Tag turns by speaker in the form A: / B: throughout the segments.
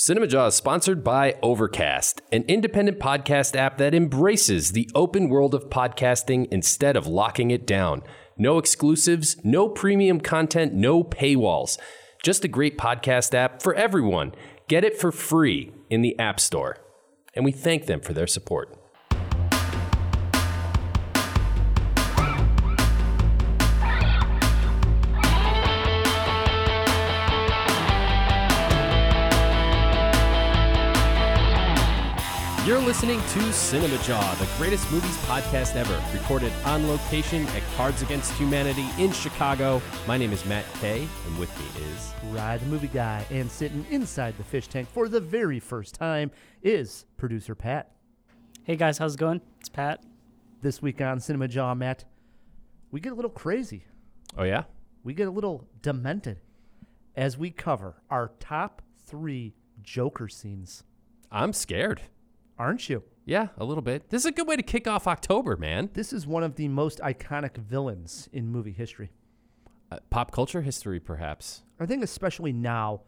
A: Cinema Jaw is sponsored by Overcast, an independent podcast app that embraces the open world of podcasting instead of locking it down. No exclusives, no premium content, no paywalls. Just a great podcast app for everyone. Get it for free in the App Store. And we thank them for their support. You're listening to Cinema Jaw, the greatest movies podcast ever, recorded on location at Cards Against Humanity in Chicago. My name is Matt Kay, and with me is
B: Ride the movie guy, and sitting inside the fish tank for the very first time is producer Pat.
C: Hey guys, how's it going? It's Pat.
B: This week on Cinema Jaw, Matt, we get a little crazy.
A: Oh yeah,
B: We get a little demented as we cover our top three Joker scenes.
A: I'm scared.
B: Aren't you?
A: Yeah, a little bit. This is a good way to kick off October, man.
B: This is one of the most iconic villains in movie history.
A: Uh, pop culture history, perhaps.
B: I think especially now,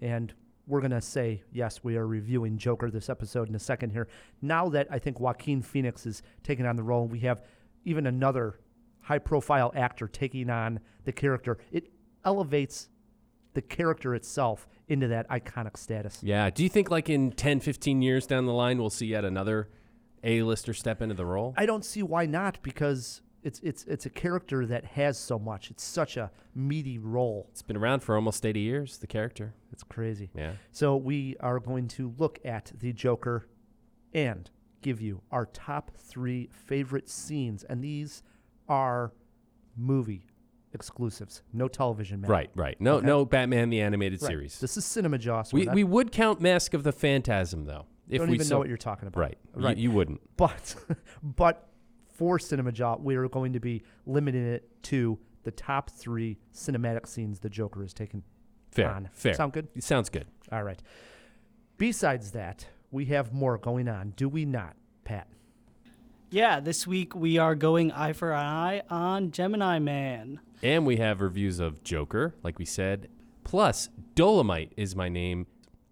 B: and we're gonna say yes, we are reviewing Joker this episode in a second here. Now that I think Joaquin Phoenix is taking on the role, and we have even another high-profile actor taking on the character. It elevates the character itself into that iconic status.
A: Yeah. Do you think, like in 10, 15 years down the line, we'll see yet another A-lister step into the role?
B: I don't see why not because it's it's it's a character that has so much. It's such a meaty role.
A: It's been around for almost 80 years, the character.
B: It's crazy.
A: Yeah.
B: So we are going to look at the Joker and give you our top three favorite scenes, and these are movie exclusives, no television.
A: Right, right. No,
B: Okay.
A: no Batman the Animated
B: Right.
A: Series.
B: This is Cinema Jaw's.
A: We, we would count Mask of the Phantasm, though. If
B: don't
A: we
B: even
A: so-
B: know what you're talking about.
A: Right. You-
B: Right.
A: You, wouldn't.
B: But but for Cinema Jaw, we are going to be limiting it to the top three cinematic scenes the Joker has taken
A: Fair.
B: on.
A: Fair.
B: Sound good?
A: It sounds good.
B: All right. Besides that, we have more going on, do we not, Pat?
C: Yeah, this week we are going eye for eye on Gemini Man.
A: And we have reviews of Joker, like we said. Plus, Dolemite is my name,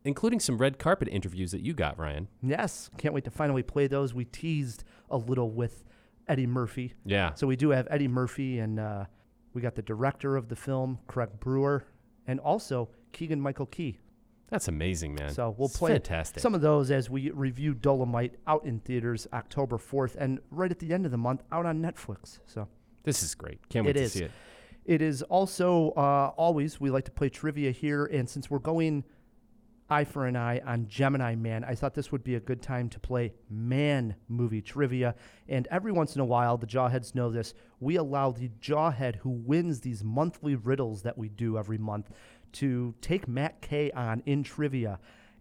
A: including some red carpet interviews that you got, Ryan.
B: Yes, can't wait to finally play those. We teased a little with Eddie Murphy.
A: Yeah.
B: So we do have Eddie Murphy, and uh, we got the director of the film, Craig Brewer, and also Keegan Michael Key.
A: That's amazing, man.
B: So we'll
A: It's
B: play
A: fantastic.
B: some of those as we review Dolemite out in theaters October 4th and right at the end of the month out on Netflix. So
A: this is great. Can't wait
B: It
A: to
B: is.
A: see it.
B: it is also uh, always, we like to play trivia here. And since we're going eye for an eye on Gemini Man, I thought this would be a good time to play man movie trivia. And every once in a while, the Jawheads know this, we allow the Jawhead who wins these monthly riddles that we do every month to take Matt Kay on in trivia.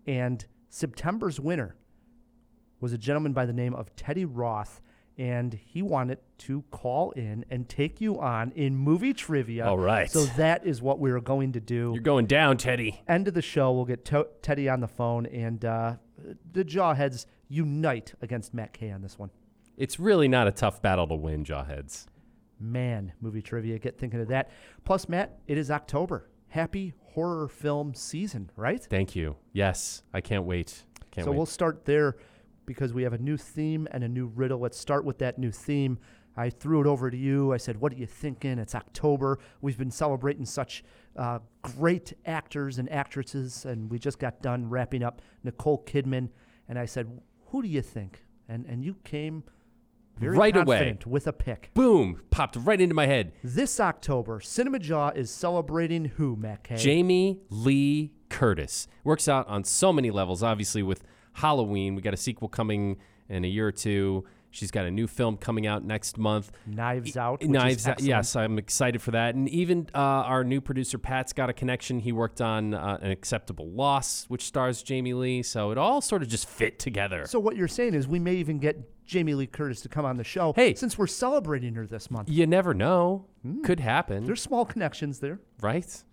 B: And September's winner was a gentleman by the name of Teddy Roth. And he wanted to call in and take you on in movie trivia.
A: All right.
B: So that is what we're going to do
A: You're going down, Teddy.
B: end of the show, we'll get to- Teddy on the phone, and uh, the Jawheads unite against Matt Kay on this one.
A: It's really not a tough battle to win, Jawheads.
B: Man, movie trivia. Get thinking of that. Plus, Matt, it is October. Happy horror film season, right?
A: Thank you. Yes, I can't wait. Can't
B: so
A: wait.
B: we'll start there because we have a new theme and a new riddle. Let's start with that new theme. I threw it over to you. I said, What are you thinking? It's October. We've been celebrating such uh, great actors and actresses, and we just got done wrapping up Nicole Kidman. And I said, Who do you think? And, and you came very
A: Right away.
B: with a pick.
A: Boom! Popped right into my head.
B: This October, Cinema Jaw is celebrating who, Matt Kay?
A: Jamie Lee Curtis works out on so many levels. Obviously, with Halloween, we got a sequel coming in a year or two. She's got a new film coming out next month.
B: Knives Out. which
A: Knives Out. Yes, I'm excited for that. And even uh, our new producer Pat's got a connection. He worked on uh, an acceptable loss, which stars Jamie Lee. So it all sort of just fit together.
B: So what you're saying is we may even get Jamie Lee Curtis to come on the show.
A: Hey.
B: since we're celebrating her this month,
A: you never know. Could happen,
B: there's small connections there.
A: right?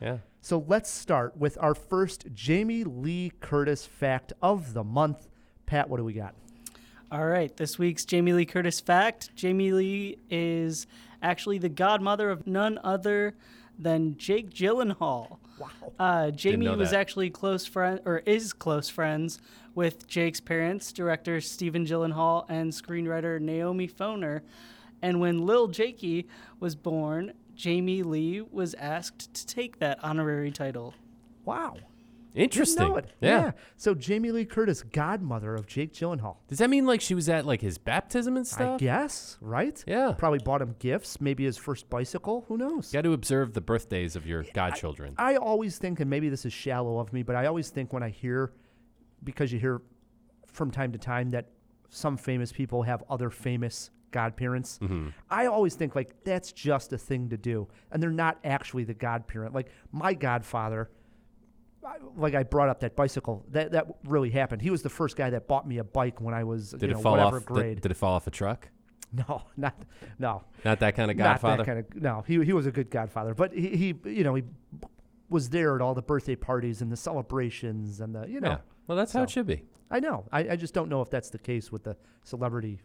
A: Yeah.
B: So let's start with our first Jamie Lee Curtis fact of the month. Pat, what do we got?
C: All right, this week's Jamie Lee Curtis fact Jamie Lee is actually the godmother of none other than Jake Gyllenhaal.
B: Wow.
C: Uh, Jamie was
A: that.
C: actually close friend or is close friends with Jake's parents, director Stephen Gyllenhaal and screenwriter Naomi Foner. And when Lil Jakey was born, Jamie Lee was asked to take that honorary title.
B: Wow.
A: Interesting.
B: Didn't know it.
A: Yeah.
B: So Jamie Lee Curtis, godmother of Jake Gyllenhaal.
A: Does that mean like she was at like his baptism and stuff?
B: I
A: stuff?
B: guess, right?
A: Yeah.
B: Probably bought him gifts, maybe his first bicycle. Who knows?
A: Got to observe the birthdays of your godchildren.
B: I always think, and maybe this is shallow of me, but I always think when I hear, because you hear from time to time that some famous people have other famous godparents,
A: Mm-hmm.
B: I always think like that's just a thing to do, and they're not actually the godparent. Like my godfather, like I brought up that bicycle, that that really happened. He was the first guy that bought me a bike when I was
A: Did
B: you
A: it
B: know,
A: fall
B: whatever
A: off?
B: grade.
A: Did, did it fall off a truck?
B: no, not no.
A: Not that kind of
B: Not
A: godfather.
B: that kind of no. He he was a good godfather, but he, he you know he was there at all the birthday parties and the celebrations and the you know.
A: yeah. Well, that's how it should be.
B: I know. I, I just don't know if that's the case with the celebrity.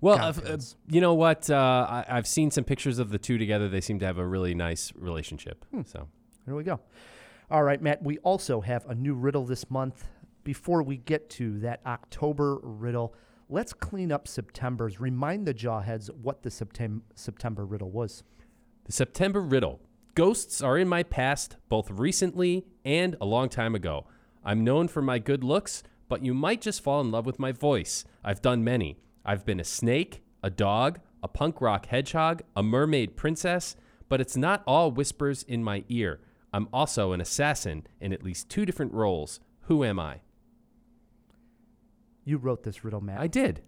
A: Well, uh, you know what? Uh, I, I've seen some pictures of the two together. They seem to have a really nice relationship.
B: Hmm.
A: So
B: There we go. All right, Matt. We also have a new riddle this month. Before we get to that October riddle, let's clean up September's. Remind the jawheads what the Septem- September riddle was.
A: the September riddle: Ghosts are in my past, both recently and a long time ago. I'm known for my good looks, but you might just fall in love with my voice. I've done many. I've been a snake, a dog, a punk rock hedgehog, a mermaid princess, but it's not all whispers in my ear. I'm also an assassin in at least two different roles. Who am I?
B: You wrote this riddle, Matt.
A: I did.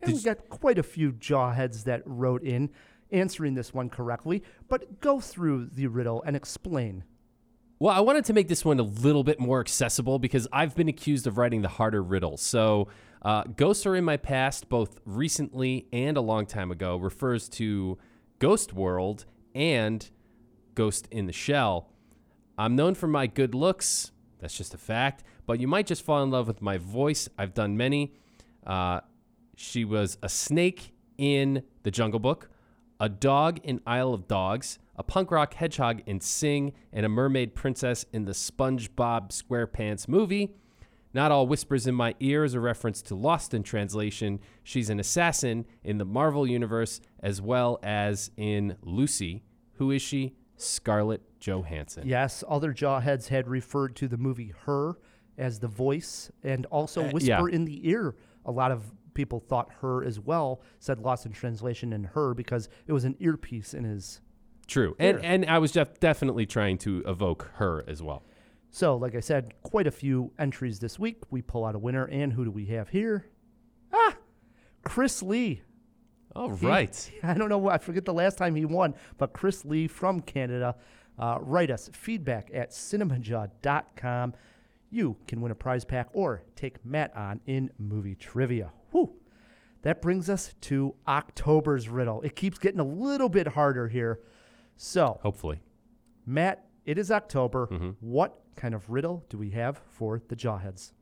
B: And we got quite a few jawheads that wrote in answering this one correctly. But go through the riddle and explain.
A: Well, I wanted to make this one a little bit more accessible because I've been accused of writing the harder riddles. So, uh, Ghosts Are in My Past, both recently and a long time ago, refers to Ghost World and Ghost in the Shell. I'm known for my good looks. That's just a fact. But you might just fall in love with my voice. I've done many. Uh, she was a snake in The Jungle Book, a dog in Isle of Dogs, a punk rock hedgehog in Sing, and a mermaid princess in the SpongeBob SquarePants movie. Not all whispers in my ear is a reference to Lost in Translation. She's an assassin in the Marvel Universe as well as in Lucy. Who is she? Scarlett Johansson.
B: Yes, other jawheads had referred to the movie Her as the voice and also
A: Uh,
B: Whisper
A: yeah.
B: in the Ear. A lot of people thought her as well, said lost in translation in her because it was an earpiece in his.
A: True. And
B: Sure.
A: and I was def- definitely trying to evoke her as well.
B: So, like I said, quite a few entries this week. We pull out a winner, and who do we have here? Ah, Chris Lee.
A: All
B: He-
A: right.
B: I don't know. I forget the last time he won, but Chris Lee from Canada. Uh, write us feedback at cinemajaw.com. You can win a prize pack or take Matt on in movie trivia. Whew. That brings us to October's riddle. It keeps getting a little bit harder here. So,
A: Hopefully.
B: Matt, it is October.
A: Mhm.
B: What kind of riddle do we have for the Jawheads?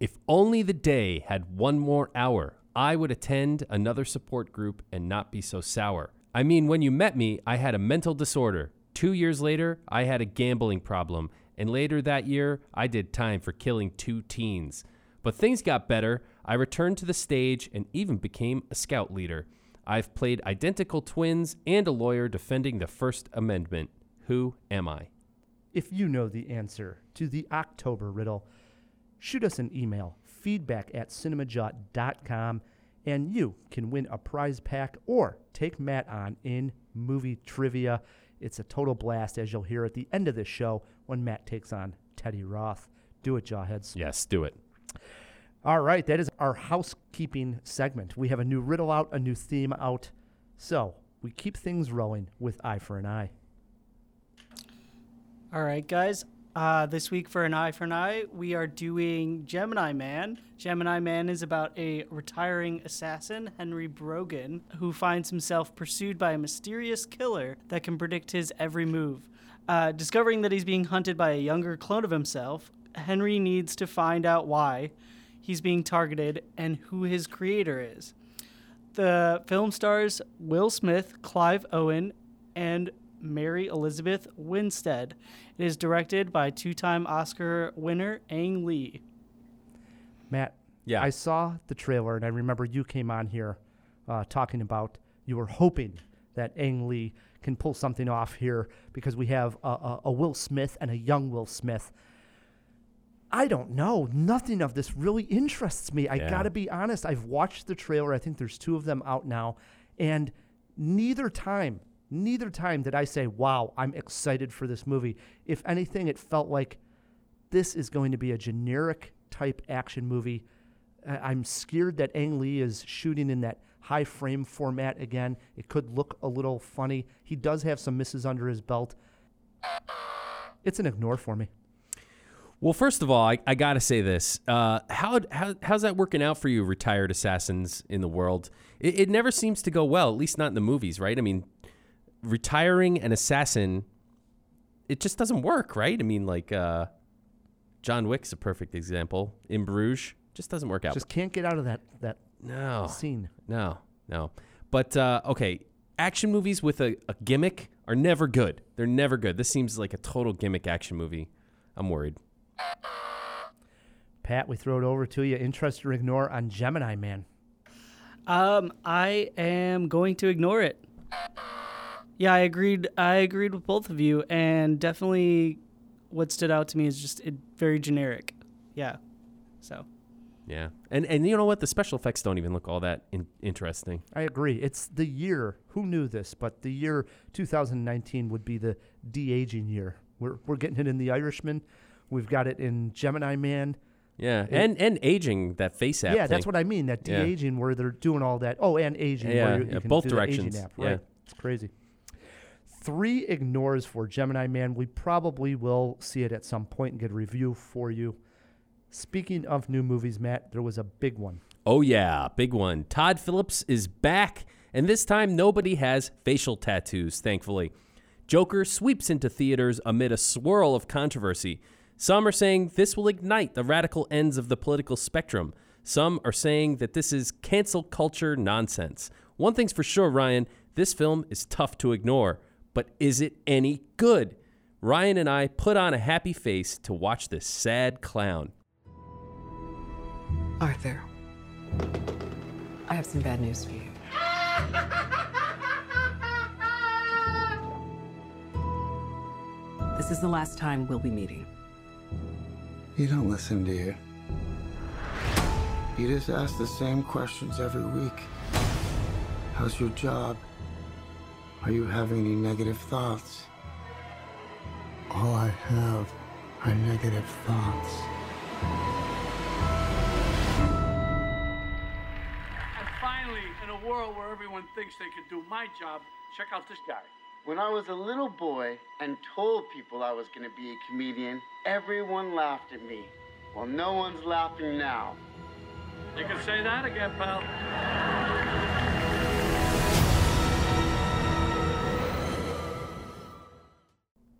A: If only the day had one more hour, I would attend another support group and not be so sour. I mean, when you met me, I had a mental disorder. Two years later, I had a gambling problem. And later that year, I did time for killing two teens. But things got better. I returned to the stage and even became a scout leader. I've played identical twins and a lawyer defending the First Amendment. Who am I?
B: If you know the answer to the October riddle, shoot us an email feedback at cinemajaw.com and you can win a prize pack or take Matt on in movie trivia. It's a total blast, as you'll hear at the end of this show when Matt takes on Teddy Roth. Do it, Jawheads.
A: Yes, do it.
B: All right, that is our housekeeping segment. We have a new riddle out, a new theme out. So we keep things rolling with Eye for an Eye.
C: All right, guys. Uh, this week for an eye for an eye, we are doing Gemini Man. Gemini Man is about a retiring assassin, Henry Brogan, who finds himself pursued by a mysterious killer that can predict his every move. Uh, discovering that he's being hunted by a younger clone of himself, Henry needs to find out why he's being targeted and who his creator is. The film stars Will Smith, Clive Owen, and Mary Elizabeth Winstead. It is directed by two time Oscar winner Ang Lee.
B: Matt,
A: Yeah.
B: I saw the trailer and I remember you came on here uh, talking about you were hoping that Ang Lee can pull something off here because we have a, a, a Will Smith and a young Will Smith. I don't know. Nothing of this really interests me. I
A: Yeah.
B: got to be honest. I've watched the trailer. I think there's two of them out now. And neither time, neither time did I say, wow, I'm excited for this movie. If anything, it felt like this is going to be a generic type action movie. I'm scared that Ang Lee is shooting in that high frame format again. It could look a little funny. He does have some misses under his belt. It's an ignore for me.
A: Well, first of all, I, I got to say this. Uh, how, how, how's that working out for you, retired assassins in the world? It, it never seems to go well, at least not in the movies, right? I mean, retiring an assassin, it just doesn't work, right? I mean, like, uh, John Wick's a perfect example. In Bruges, just doesn't work out.
B: Just can't get out of that that
A: no.
B: scene.
A: No, no. But uh, okay, action movies with a, a gimmick are never good. They're never good. This seems like a total gimmick action movie. I'm worried.
B: Pat, we throw it over to you. Interest or ignore on Gemini Man.
C: Um, I am going to ignore it. Yeah, I agreed. I agreed with both of you, and definitely, what stood out to me is just it very generic. Yeah, so
A: Yeah, and and you know what? The special effects don't even look all that in- interesting.
B: I agree. It's the year. Who knew this? But the year 2019 would be the de aging year. We're, we're getting it in The Irishman. We've got it in Gemini Man.
A: Yeah, and and aging that face app.
B: yeah, that's what I mean. That de
A: Yeah.
B: aging where they're doing all that. Oh, and aging.
A: Yeah,
B: where you,
A: yeah, both
B: do the aging
A: directions.
B: app,
A: Yeah.
B: right? It's crazy. Three ignores for Gemini Man. We probably will see it at some point and get a review for you. Speaking of new movies, Matt, there was a big one.
A: Oh yeah, big one. Todd Phillips is back, and this time nobody has facial tattoos, thankfully. Joker sweeps into theaters amid a swirl of controversy. Some are saying this will ignite the radical ends of the political spectrum. Some are saying that this is cancel culture nonsense. One thing's for sure, Ryan, this film is tough to ignore, but is it any good? Ryan and I put on a happy face to watch this sad clown.
D: Arthur, I have some bad news for you. This is the last time we'll be meeting.
E: You don't listen, do you? You just ask the same questions every week. How's your job? Are you having any negative thoughts? All I have are negative thoughts.
F: And finally, in a world where everyone thinks they can do my job, check out this guy.
G: When I was a little boy and told people I was going to be a comedian, everyone laughed at me. Well, no one's laughing now.
F: You can say that again, pal.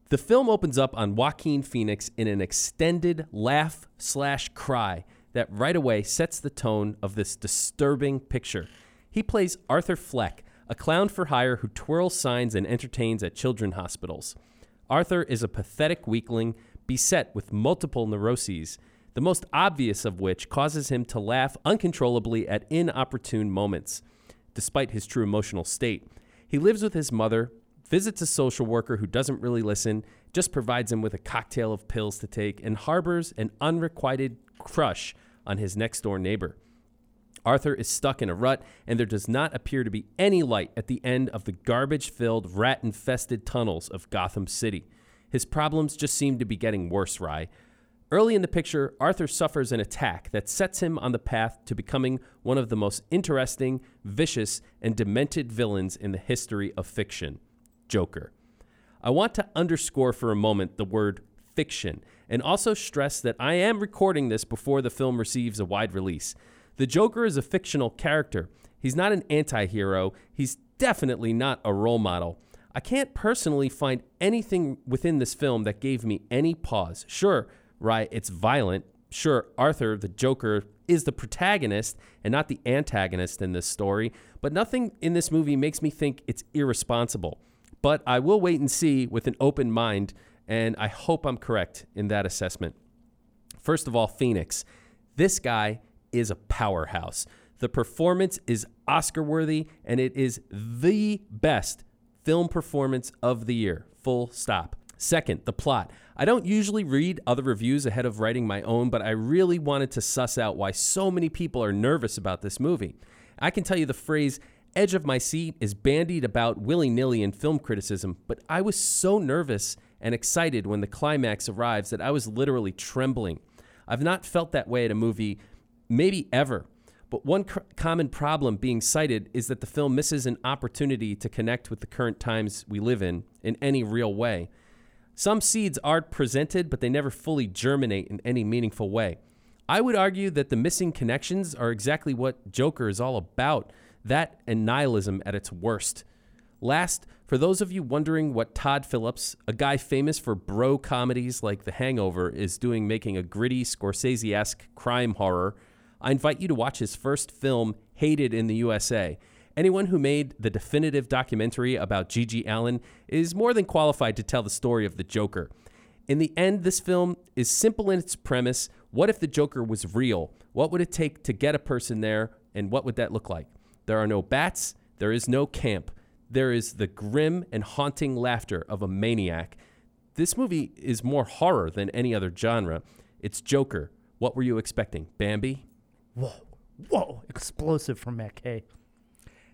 A: The film opens up on Joaquin Phoenix in an extended laugh slash cry that right away sets the tone of this disturbing picture. He plays Arthur Fleck, a clown for hire who twirls signs and entertains at children hospitals. Arthur is a pathetic weakling beset with multiple neuroses, the most obvious of which causes him to laugh uncontrollably at inopportune moments, despite his true emotional state. He lives with his mother, visits a social worker who doesn't really listen, just provides him with a cocktail of pills to take, and harbors an unrequited crush on his next door neighbor. Arthur is stuck in a rut, and there does not appear to be any light at the end of the garbage filled, rat infested tunnels of Gotham City. His problems just seem to be getting worse, Rye. Early in the picture, Arthur suffers an attack that sets him on the path to becoming one of the most interesting, vicious, and demented villains in the history of fiction Joker. I want to underscore for a moment the word fiction and also stress that I am recording this before the film receives a wide release. The Joker is a fictional character. He's not an anti hero. He's definitely not a role model. I can't personally find anything within this film that gave me any pause. Sure, right, it's violent. Sure, Arthur, the Joker, is the protagonist and not the antagonist in this story, but nothing in this movie makes me think it's irresponsible. but I will wait and see with an open mind, and I hope I'm correct in that assessment. First of all, Phoenix. This guy is a powerhouse. The performance is Oscar worthy, and it is the best film performance of the year. Full stop. Second, the plot. I don't usually read other reviews ahead of writing my own, but I really wanted to suss out why so many people are nervous about this movie. I can tell you the phrase edge of my seat is bandied about willy nilly in film criticism, but I was so nervous and excited when the climax arrives that I was literally trembling. I've not felt that way at a movie, maybe ever. But one cr- common problem being cited is that the film misses an opportunity to connect with the current times we live in in any real way. Some seeds are presented, but they never fully germinate in any meaningful way. I would argue that the missing connections are exactly what Joker is all about that and nihilism at its worst. Last, for those of you wondering what Todd Phillips, a guy famous for bro comedies like The Hangover, is doing making a gritty Scorsese esque crime horror, I invite you to watch his first film, Hated in the USA. Anyone who made the definitive documentary about GG Allin is more than qualified to tell the story of the Joker. In the end, this film is simple in its premise. What if the Joker was real? What would it take to get a person there, and what would that look like? There are no bats, there is no camp. There is the grim and haunting laughter of a maniac. This movie is more horror than any other genre. It's Joker. What were you expecting? Bambi?
B: Whoa, whoa, explosive from Matt Kay.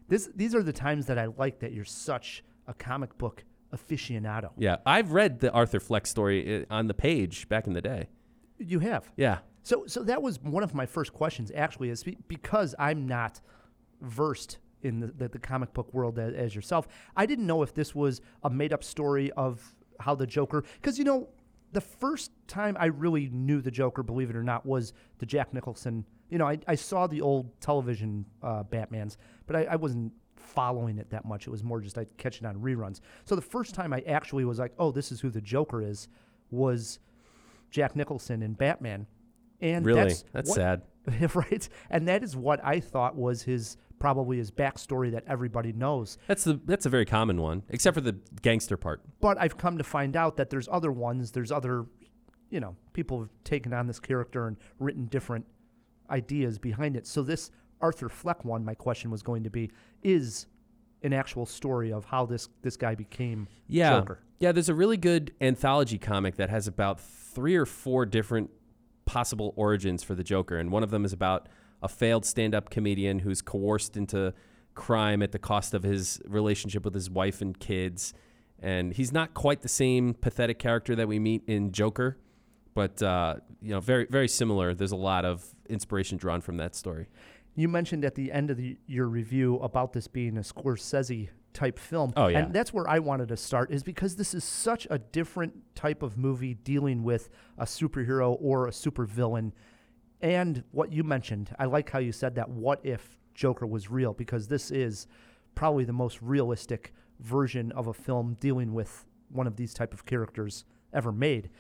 B: This, these are the times that I like that you're such a comic book aficionado.
A: Yeah, I've read the Arthur Fleck story uh, on the page back in the day.
B: You have.
A: Yeah.
B: So, so that was one of my first questions, actually, is because I'm not versed in the, the, the comic book world as, as yourself. I didn't know if this was a made up story of how the Joker, because you know, the first time I really knew the Joker, believe it or not, was the Jack Nicholson. You know, I, I saw the old television uh, Batman's, but I, I wasn't following it that much. It was more just I catching on reruns. So the first time I actually was like, oh, this is who the Joker is, was Jack Nicholson in Batman. And
A: Really?
B: that's,
A: That's
B: what-
A: sad.
B: right? And that is what I thought was his probably his backstory that everybody knows.
A: That's the that's a very common one, except for the gangster part.
B: But I've come to find out that there's other ones. There's other, you know, people have taken on this character and written different ideas behind it. So this Arthur Fleck one, my question was going to be, is an actual story of how this this guy became
A: Yeah.
B: Joker.
A: Yeah, there's a really good anthology comic that has about three or four different possible origins for the Joker. And one of them is about a failed stand up comedian who's coerced into crime at the cost of his relationship with his wife and kids. And he's not quite the same pathetic character that we meet in Joker, but uh, you know, very very similar. There's a lot of inspiration drawn from that story.
B: You mentioned at the end of the, your review about this being a Scorsese type film.
A: Oh, yeah.
B: And that's where I wanted to start is because this is such a different type of movie dealing with a superhero or a supervillain. And what you mentioned, I like how you said that what if Joker was real because this is probably the most realistic version of a film dealing with one of these type of characters ever made.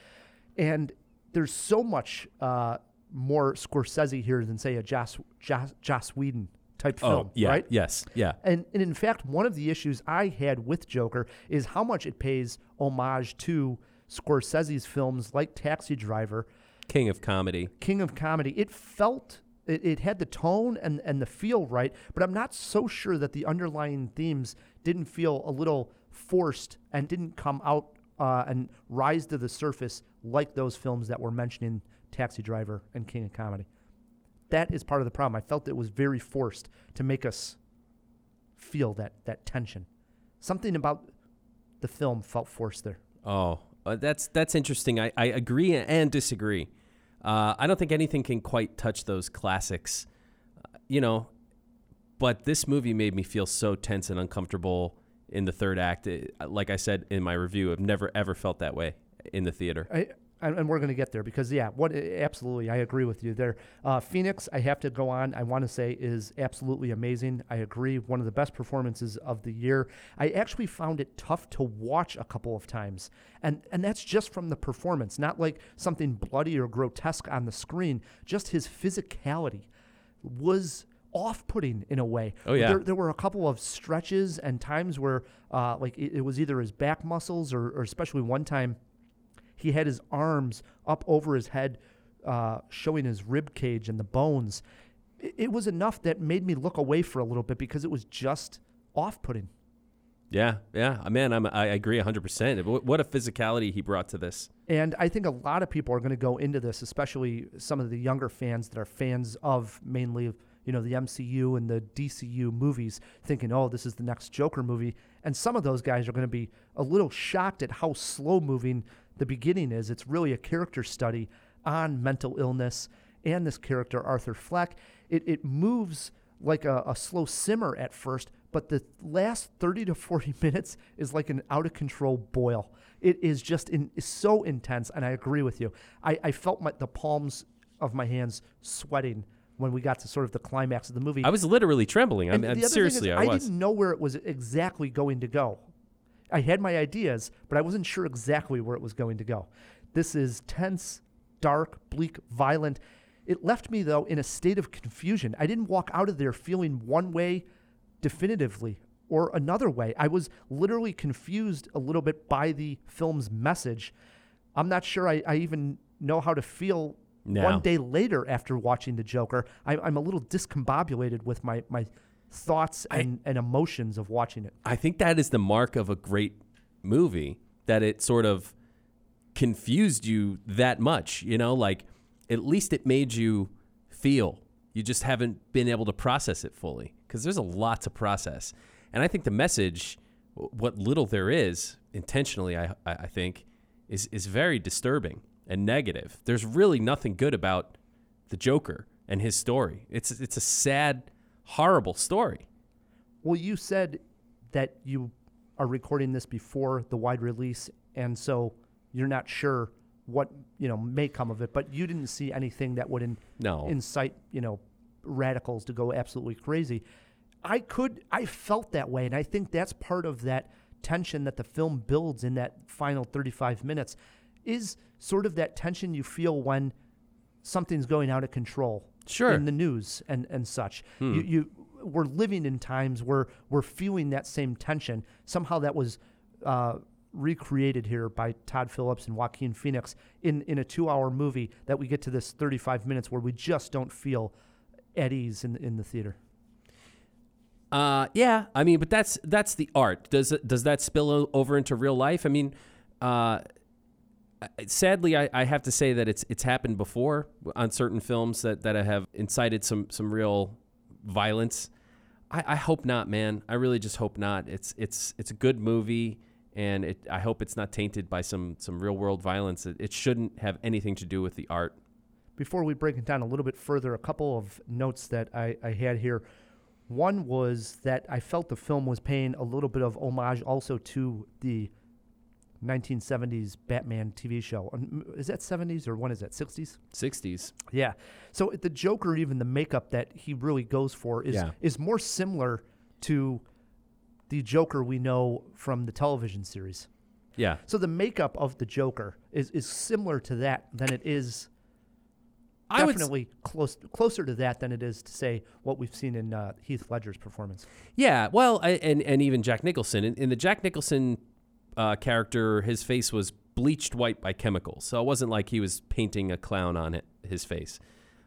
B: And there's so much uh, more Scorsese here than say a Joss Joss, Joss Whedon type film,
A: oh, yeah,
B: right?
A: yes, yeah.
B: And, and in fact, one of the issues I had with Joker is how much it pays homage to Scorsese's films like Taxi Driver,
A: King of comedy.
B: King of Comedy. It felt it, it had the tone and, and the feel right, but I'm not so sure that the underlying themes didn't feel a little forced and didn't come out uh, and rise to the surface like those films that were mentioned in Taxi Driver and King of Comedy. That is part of the problem. I felt it was very forced to make us feel that that tension. Something about the film felt forced there.
A: Oh, uh, that's that's interesting. I, I agree and disagree. Uh, I don't think anything can quite touch those classics, uh, you know. But this movie made me feel so tense and uncomfortable in the third act. It- like I said in my review, I've never ever felt that way in the theater.
B: I, and we're going to get there because yeah, what absolutely, I agree with you there. Uh, Phoenix, I have to go on. I want to say is absolutely amazing. I agree, one of the best performances of the year. I actually found it tough to watch a couple of times, and and that's just from the performance, not like something bloody or grotesque on the screen. Just his physicality was off-putting in a way.
A: Oh, yeah.
B: There, there were a couple of stretches and times where, uh, like, it, it was either his back muscles or, or especially one time, he had his arms up over his head, uh, showing his rib cage and the bones. It, it was enough that made me look away for a little bit because it was just off-putting.
A: Yeah, yeah, Uh, man, I'm, I agree 100%. What what a physicality he brought to this.
B: And I think a lot of people are going to go into this, especially some of the younger fans that are fans of mainly, you know, the MCU and the DCU movies, thinking, "Oh, this is the next Joker movie." And some of those guys are going to be a little shocked at how slow moving the beginning is. It's really a character study on mental illness and this character Arthur Fleck. It it moves like a, a slow simmer at first, but the last 30 to 40 minutes is like an out of control boil. It is just in, is so intense, and I agree with you. I, I felt my, the palms of my hands sweating when we got to sort of the climax of the movie.
A: I was literally trembling. I mean,
B: the
A: seriously,
B: is,
A: I was.
B: didn't know where it was exactly going to go. I had my ideas, but I wasn't sure exactly where it was going to go. This is tense, dark, bleak, violent. It left me, though, in a state of confusion. I didn't walk out of there feeling one way definitively or another way. I was literally confused a little bit by the film's message. I'm not sure I, I even know how to feel
A: No.
B: one day later after watching The Joker. I, I'm a little discombobulated with my, my thoughts and, and emotions of watching it.
A: I think that is the mark of a great movie that it sort of confused you that much, you know, like at least it made you feel. You just haven't been able to process it fully because there's a lot to process. And I think the message, what little there is, intentionally, I, I I think, is, is very disturbing and negative. There's really nothing good about the Joker and his story. It's, it's a sad, horrible story.
B: Well, you said that you are recording this before the wide release, and so you're not sure what you know may come of it. But you didn't see anything that would in,
A: No.
B: incite you know radicals to go absolutely crazy. I could, I felt that way, and I think that's part of that tension that the film builds in that final 35 minutes, is sort of that tension you feel when something's going out of control
A: Sure.
B: in the news and, and such. You, you we're living in times where we're feeling that same tension. Somehow that was uh, recreated here by Todd Phillips and Joaquin Phoenix in, in a two hour movie that we get to this 35 minutes where we just don't feel at ease in, in the theater.
A: Uh, yeah, I mean, but that's that's the art. Does it, does that spill over into real life? I mean, uh, sadly, I, I have to say that it's it's happened before on certain films that, that have incited some some real violence. I, I hope not, man. I really just hope not. It's it's it's a good movie, and it, I hope it's not tainted by some some real world violence. It, it shouldn't have anything to do with the art.
B: Before we break it down a little bit further, a couple of notes that I, I had here. One was that I felt the film was paying a little bit of homage also to the 1970s Batman TV show. Um, Is that 70s or when is that? 60s?
A: Sixties.
B: Yeah. So the Joker, even the makeup that he really goes for, is
A: Yeah.
B: is more similar to the Joker we know from the television series.
A: Yeah.
B: So the makeup of the Joker is is similar to that than it is.
A: I would s-
B: Definitely close closer to that than it is to say what we've seen in uh, Heath Ledger's performance.
A: Yeah, well, I, and and even Jack Nicholson in, in the Jack Nicholson uh, character, his face was bleached white by chemicals, so it wasn't like he was painting a clown on it, his face.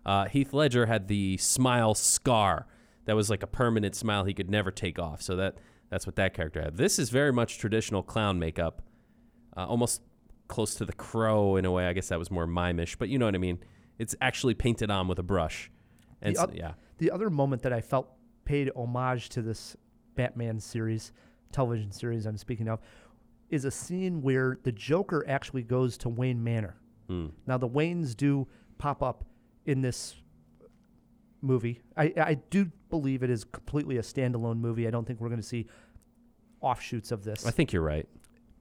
A: Uh, Heath Ledger had the smile scar that was like a permanent smile he could never take off. So that that's what that character had. This is very much traditional clown makeup, uh, almost close to the crow in a way. I guess that was more mimish, but you know what I mean. It's actually painted on with a brush, and
B: The
A: so- yeah.
B: The other moment that I felt paid homage to this Batman series, television series I'm speaking of, is a scene where the Joker actually goes to Wayne Manor.
A: Hmm.
B: Now the Waynes do pop up in this movie. I, I do believe it is completely a standalone movie. I don't think we're going to see offshoots of this.
A: I think you're right.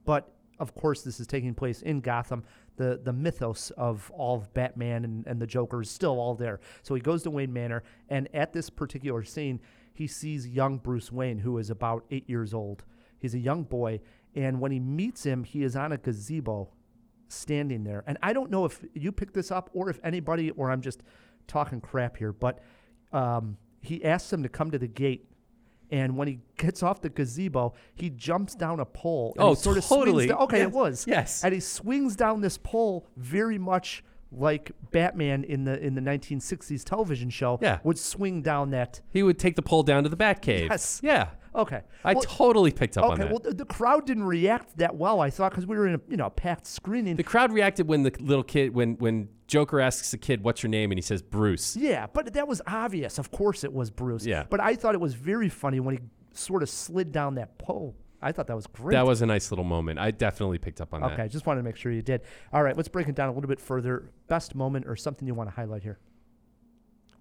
B: but of course, this is taking place in Gotham. The the mythos of all of Batman and, and the Joker is still all there. So he goes to Wayne Manor, and at this particular scene, he sees young Bruce Wayne, who is about eight years old. He's a young boy, and when he meets him, he is on a gazebo, standing there. And I don't know if you picked this up or if anybody, or I'm just talking crap here, but um, he asks him to come to the gate. And when he gets off the gazebo, he jumps down a pole. And
A: Oh,
B: sort of swings
A: totally.
B: down- okay,
A: Yes.
B: it was.
A: Yes.
B: And he swings down this pole very much like Batman in the in the 1960s television show
A: Yeah.
B: would swing down that.
A: He would take the pole down to the Batcave.
B: Yes.
A: Yeah.
B: Okay.
A: I
B: Well,
A: totally picked up on that.
B: Okay,
A: that.
B: well, the, the crowd didn't react that well. I thought because we were in a you know packed screening.
A: the crowd reacted when the little kid, when when Joker asks the kid, "What's your name?" and he says Bruce.
B: yeah, but that was obvious. Of course, it was Bruce.
A: Yeah.
B: But I thought it was very funny when he sort of slid down that pole. I thought that was great.
A: That was a nice little moment. I definitely picked up on
B: okay.
A: that.
B: Okay, just wanted to make sure you did. All right, let's break it down a little bit further. Best moment or something you want to highlight here.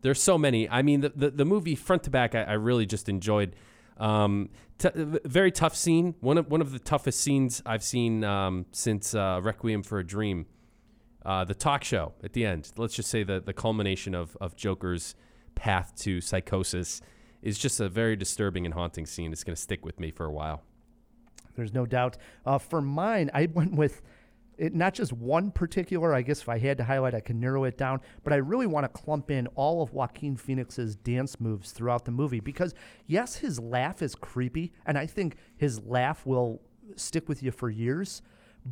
A: There's so many. I mean, the the, the movie front to back, I, I really just enjoyed. Um, t- very tough scene. One of one of the toughest scenes I've seen um, since uh, Requiem for a Dream. Uh, the talk show at the end. Let's just say the the culmination of of Joker's path to psychosis is just a very disturbing and haunting scene. It's going to stick with me for a while.
B: There's no doubt. Uh, for mine, I went with it, not just one particular. I guess if I had to highlight, I can narrow it down. But I really want to clump in all of Joaquin Phoenix's dance moves throughout the movie because, yes, his laugh is creepy, and I think his laugh will stick with you for years.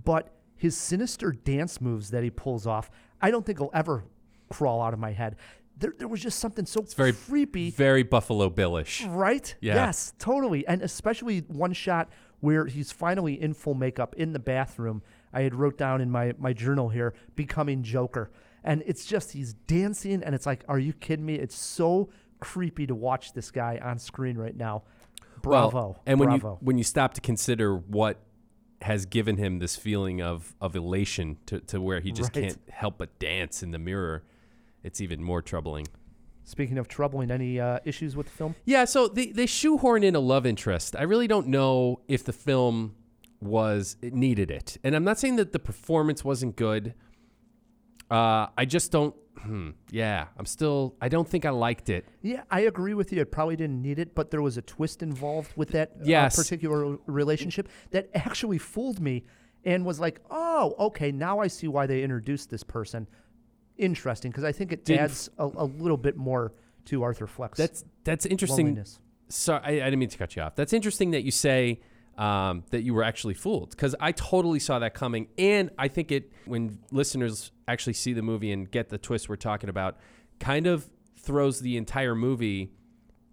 B: But his sinister dance moves that he pulls off, I don't think will ever crawl out of my head. There, there was just something so
A: It's very
B: creepy.
A: very Buffalo Billish.
B: Right?
A: Yeah.
B: Yes, totally. And especially one shot where he's finally in full makeup in the bathroom. I had wrote down in my, my journal here, becoming Joker. And it's just he's dancing and it's like, are you kidding me? It's so creepy to watch this guy on screen right now. Bravo.
A: Well, and when
B: Bravo.
A: you when you stop to consider what has given him this feeling of of elation to, to where he just
B: Right.
A: can't help but dance in the mirror, it's even more troubling.
B: Speaking of troubling, any uh, issues with the film?
A: Yeah, so they they shoehorn in a love interest. I really don't know if the film was it needed it, and I'm not saying that the performance wasn't good. Uh, I just don't. Hmm, yeah, I'm still. I don't think I liked it.
B: Yeah, I agree with you. It probably didn't need it, but there was a twist involved with that uh, particular relationship that actually fooled me and was like, oh, okay, now I see why they introduced this person. Interesting, because I think it
A: Didn't
B: adds a, a little bit more to Arthur Fleck's.
A: That's that's interesting.
B: loneliness.
A: Sorry, I, I didn't mean to cut you off. That's interesting that you say um, that you were actually fooled because I totally saw that coming, and I think it when listeners actually see the movie and get the twist we're talking about, kind of throws the entire movie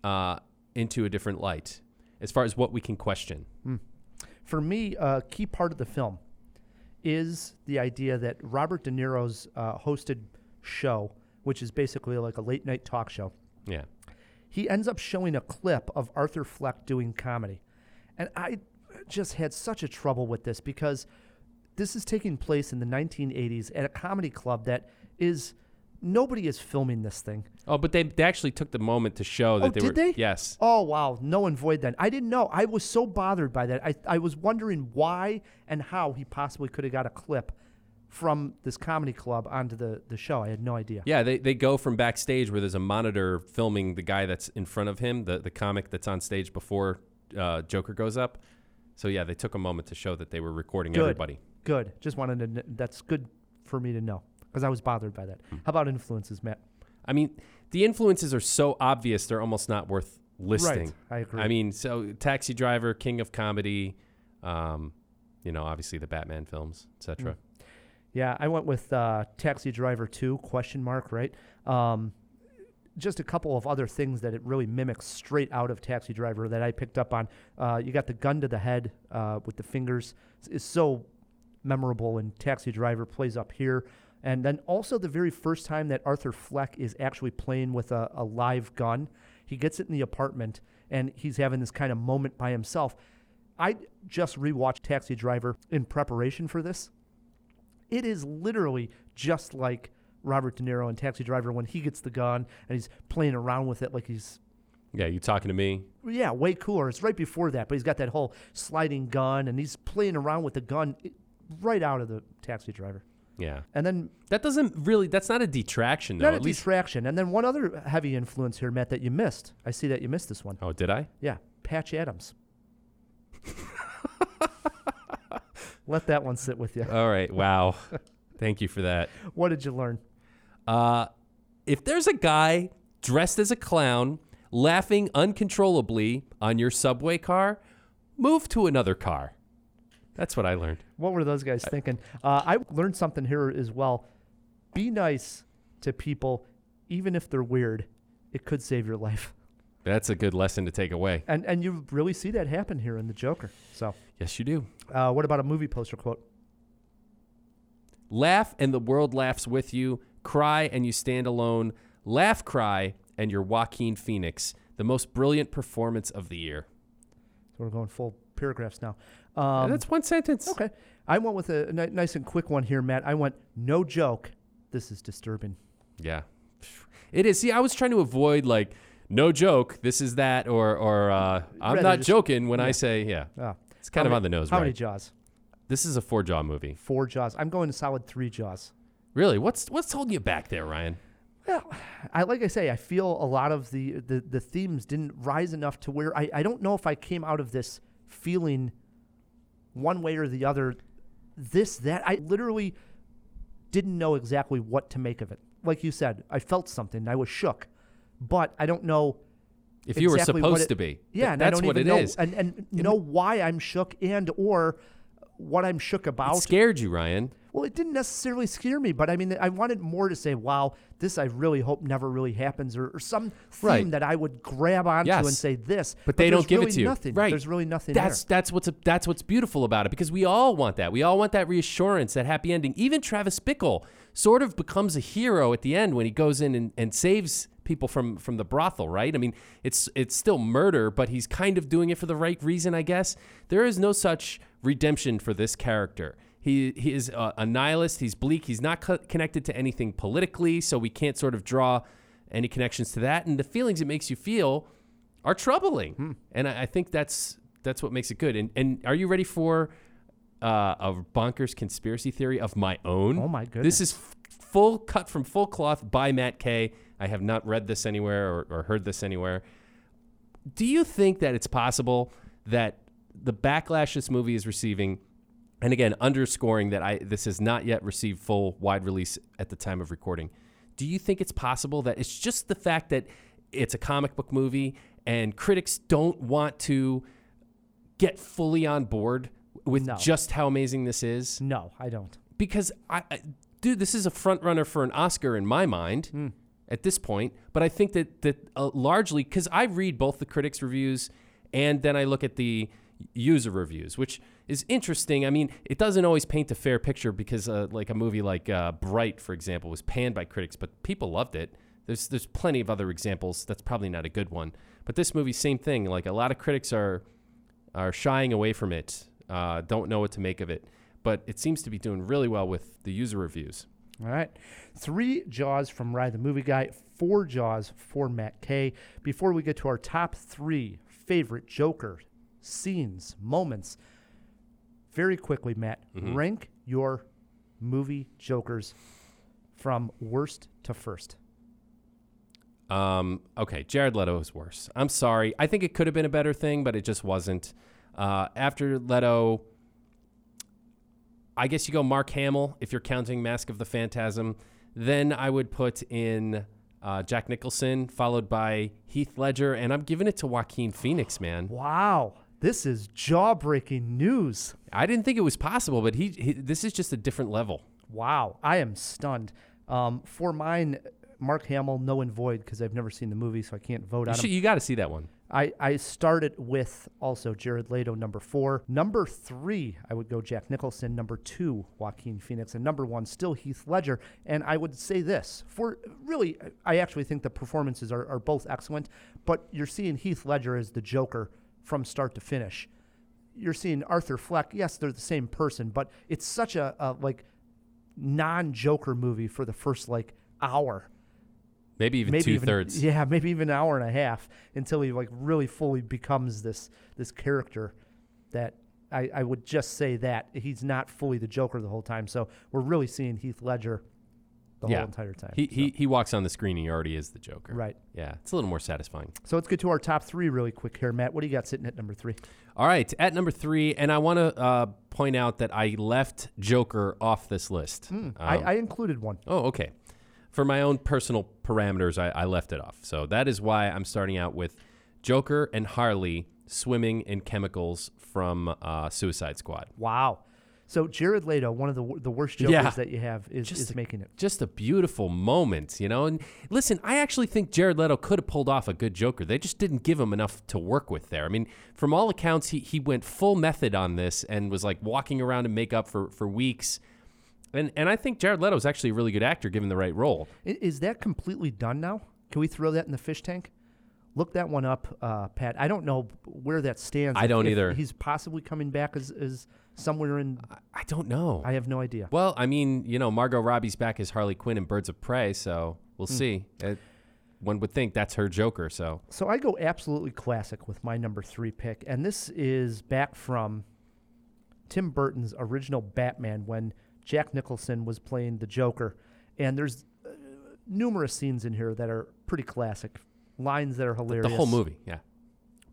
A: uh, into a different light as far as what we can question.
B: For me, a key part of the film is the idea that Robert De Niro's uh, hosted show, which is basically like a late night talk show,
A: Yeah,
B: he ends up showing a clip of Arthur Fleck doing comedy. And I just had such a trouble with this because this is taking place in the 1980s at a comedy club that is nobody is filming this thing.
A: Oh, but they, they actually took the moment to show that
B: Oh,
A: they
B: did
A: were.
B: they?
A: Yes.
B: Oh wow, no and void then. I didn't know. I was so bothered by that. I I was wondering why and how he possibly could have got a clip from this comedy club onto the, the show. I had no idea.
A: Yeah, they, they go from backstage where there's a monitor filming the guy that's in front of him, the, the comic that's on stage before uh, Joker goes up. So, yeah, they took a moment to show that they were recording
B: Good.
A: everybody.
B: Good. Just wanted to. kn- That's good for me to know because I was bothered by that.
A: Hmm.
B: How about influences, Matt?
A: I mean, the influences are so obvious, they're almost not worth listing.
B: I agree.
A: I mean, so Taxi Driver, King of Comedy, um, you know, obviously the Batman films, etc.
B: Yeah, I went with uh, Taxi Driver 2, question mark, right? Um, just a couple of other things that it really mimics straight out of Taxi Driver that I picked up on. Uh, you got the gun to the head uh, with the fingers. It's so memorable, and Taxi Driver plays up here. And then also the very first time that Arthur Fleck is actually playing with a, a live gun, he gets it in the apartment and he's having this kind of moment by himself. I just rewatched Taxi Driver in preparation for this. It is literally just like Robert De Niro in Taxi Driver when he gets the gun and he's playing around with it like he's
A: Yeah, you talking to me?
B: yeah, way cooler. It's right before that, but he's got that whole sliding gun and he's playing around with the gun right out of the Taxi Driver.
A: Yeah.
B: And then
A: That doesn't really, that's not a detraction, though.
B: not a distraction. And then one other heavy influence here, Matt, that you missed. I see that you missed this one.
A: oh, did I?
B: Yeah, Patch Adams. Let that one sit with you.
A: All right. Wow. Thank you for that.
B: What did you learn?
A: Uh, if there's a guy dressed as a clown, laughing uncontrollably on your subway car, move to another car. That's what I learned.
B: What were those guys thinking? Uh, I learned something here as well. Be nice to people, even if they're weird. It could save your life.
A: That's a good lesson to take away.
B: And and you really see that happen here in the Joker. So,
A: Yes, you do.
B: uh, what about a movie poster quote?
A: Laugh and the world laughs with you. Cry and you stand alone. Laugh, cry, and you're Joaquin Phoenix, the most brilliant performance of the year.
B: So we're going full paragraphs now. Um,
A: That's one sentence.
B: okay. I went with a, nice and quick one here, Matt. I went no joke. This is disturbing.
A: Yeah. It is. See, I was trying to avoid like no joke, this is that, or or uh, I'm
B: Rather
A: not
B: just-
A: joking when I say yeah.
B: Oh.
A: It's kind
B: How
A: of
B: many-
A: on the nose,
B: How
A: right?
B: many jaws?
A: This is a four jaw movie.
B: Four jaws. I'm going to solid three jaws.
A: Really? What's what's holding you back there, Ryan?
B: Well, I like I say, I feel a lot of the the, the themes didn't rise enough to where I, I don't know if I came out of this feeling one way or the other, this, that. I literally didn't know exactly what to make of it. Like you said, I felt something. I was shook. But I don't know
A: If you were
B: exactly what
A: supposed
B: it-
A: to be.
B: Yeah, and
A: that's what it
B: know
A: is.
B: and and know why I'm shook and or what I'm shook about.
A: It scared you, Ryan.
B: Well, it didn't necessarily scare me, but I mean, I wanted more to say, wow, this I really hope never really happens, or, or some theme
A: Right.
B: that I would grab onto
A: Yes.
B: and say this.
A: But they don't give
B: really
A: it to you.
B: Nothing.
A: Right.
B: There's really nothing
A: That's
B: there.
A: that's what's that's what's beautiful about it because we all want that. We all want that reassurance, that happy ending. Even Travis Bickle sort of becomes a hero at the end when he goes in and, and saves people from from the brothel, right? I mean, it's it's still murder, but he's kind of doing it for the right reason, I guess. There is no such redemption for this character. He he is a, a nihilist. He's bleak. He's not co- connected to anything politically, so we can't sort of draw any connections to that. And the feelings it makes you feel are troubling, and I, I think that's that's what makes it good. And and are you ready for uh, a bonkers conspiracy theory of my own?
B: Oh, my goodness!
A: This is f- full cut from full cloth by Matt Kay. I have not read this anywhere or, or heard this anywhere. Do you think that it's possible that the backlash this movie is receiving, and again underscoring that I this has not yet received full wide release at the time of recording, do you think it's possible that it's just the fact that it's a comic book movie and critics don't want to get fully on board with
B: No.
A: just how amazing this is?
B: no, I don't.
A: because I, I dude, this is a front runner for an Oscar in my mind
B: Hmm.
A: at this point. But I think that that uh, largely because I read both the critics' reviews and then I look at the user reviews, which is interesting. I mean, it doesn't always paint a fair picture because, uh, like a movie like uh, Bright, for example, was panned by critics, but people loved it. There's there's plenty of other examples. That's probably not a good one. But this movie, same thing. Like a lot of critics are are shying away from it, uh, don't know what to make of it. But it seems to be doing really well with the user reviews.
B: All right. Three jaws from Rye the Movie Guy, four jaws for Matt K. Before we get to our top three favorite Joker scenes, moments, very quickly, Matt,
A: Mm-hmm.
B: rank your movie Jokers from worst to first.
A: Um, okay, Jared Leto is worse. I'm sorry. I think it could have been a better thing, but it just wasn't. Uh, after Leto, I guess you go Mark Hamill if you're counting Mask of the Phantasm. Then I would put in uh, Jack Nicholson, followed by Heath Ledger, and I'm giving it to Joaquin Phoenix, man.
B: Wow. This is jaw breaking news.
A: I didn't think it was possible, but he, he this is just a different level.
B: Wow, I am stunned. Um, for mine, Mark Hamill, no and void, because I've never seen the movie, so I can't vote
A: You,
B: on
A: should-
B: him.
A: you got to see that one.
B: I, I started with also Jared Leto, number four. Number three, I would go Jack Nicholson. Number two, Joaquin Phoenix. And number one, still Heath Ledger. And I would say this for really, I actually think the performances are, are both excellent, but you're seeing Heath Ledger as the Joker from start to finish. You're seeing Arthur Fleck. Yes, they're the same person, but it's such a, a like non-Joker movie for the first like hour
A: Maybe even
B: maybe
A: two
B: even,
A: thirds.
B: Yeah, maybe even an hour and a half until he like really fully becomes this this character that I, I would just say that he's not fully the Joker the whole time. So we're really seeing Heath Ledger the whole entire time.
A: He,
B: so.
A: he he walks on the screen. And he already is the Joker.
B: Right.
A: Yeah, it's a little more satisfying.
B: So let's get to our top three really quick here, Matt. What do you got sitting at number three?
A: All right, at number three, and I want to uh, point out that I left Joker off this list. Um,
B: I, I included one.
A: oh, okay. for my own personal parameters, I, I left it off. So that is why I'm starting out with Joker and Harley swimming in chemicals from uh, Suicide Squad.
B: Wow. So Jared Leto, one of the the worst jokers
A: Yeah.
B: that you have, is,
A: Just
B: is
A: a-
B: making it.
A: Just a beautiful moment, you know. And listen, I actually think Jared Leto could have pulled off a good Joker. They just didn't give him enough to work with there. I mean, from all accounts, he he went full method on this and was like walking around in makeup for for weeks. And and I think Jared Leto is actually a really good actor given the right role.
B: Is that completely done now? Can we throw that in the fish tank? Look that one up, uh, Pat. I don't know where that stands.
A: I don't
B: if
A: either.
B: He's possibly coming back as, as somewhere in.
A: I don't know.
B: I have no idea.
A: Well, I mean, you know, Margot Robbie's back as Harley Quinn in Birds of Prey, so we'll see. Uh one would think that's her Joker, so
B: So I go absolutely classic with my number three pick, and this is back from Tim Burton's original Batman when Jack Nicholson was playing the Joker, and there's uh, numerous scenes in here that are pretty classic, lines that are hilarious.
A: the whole movie, yeah.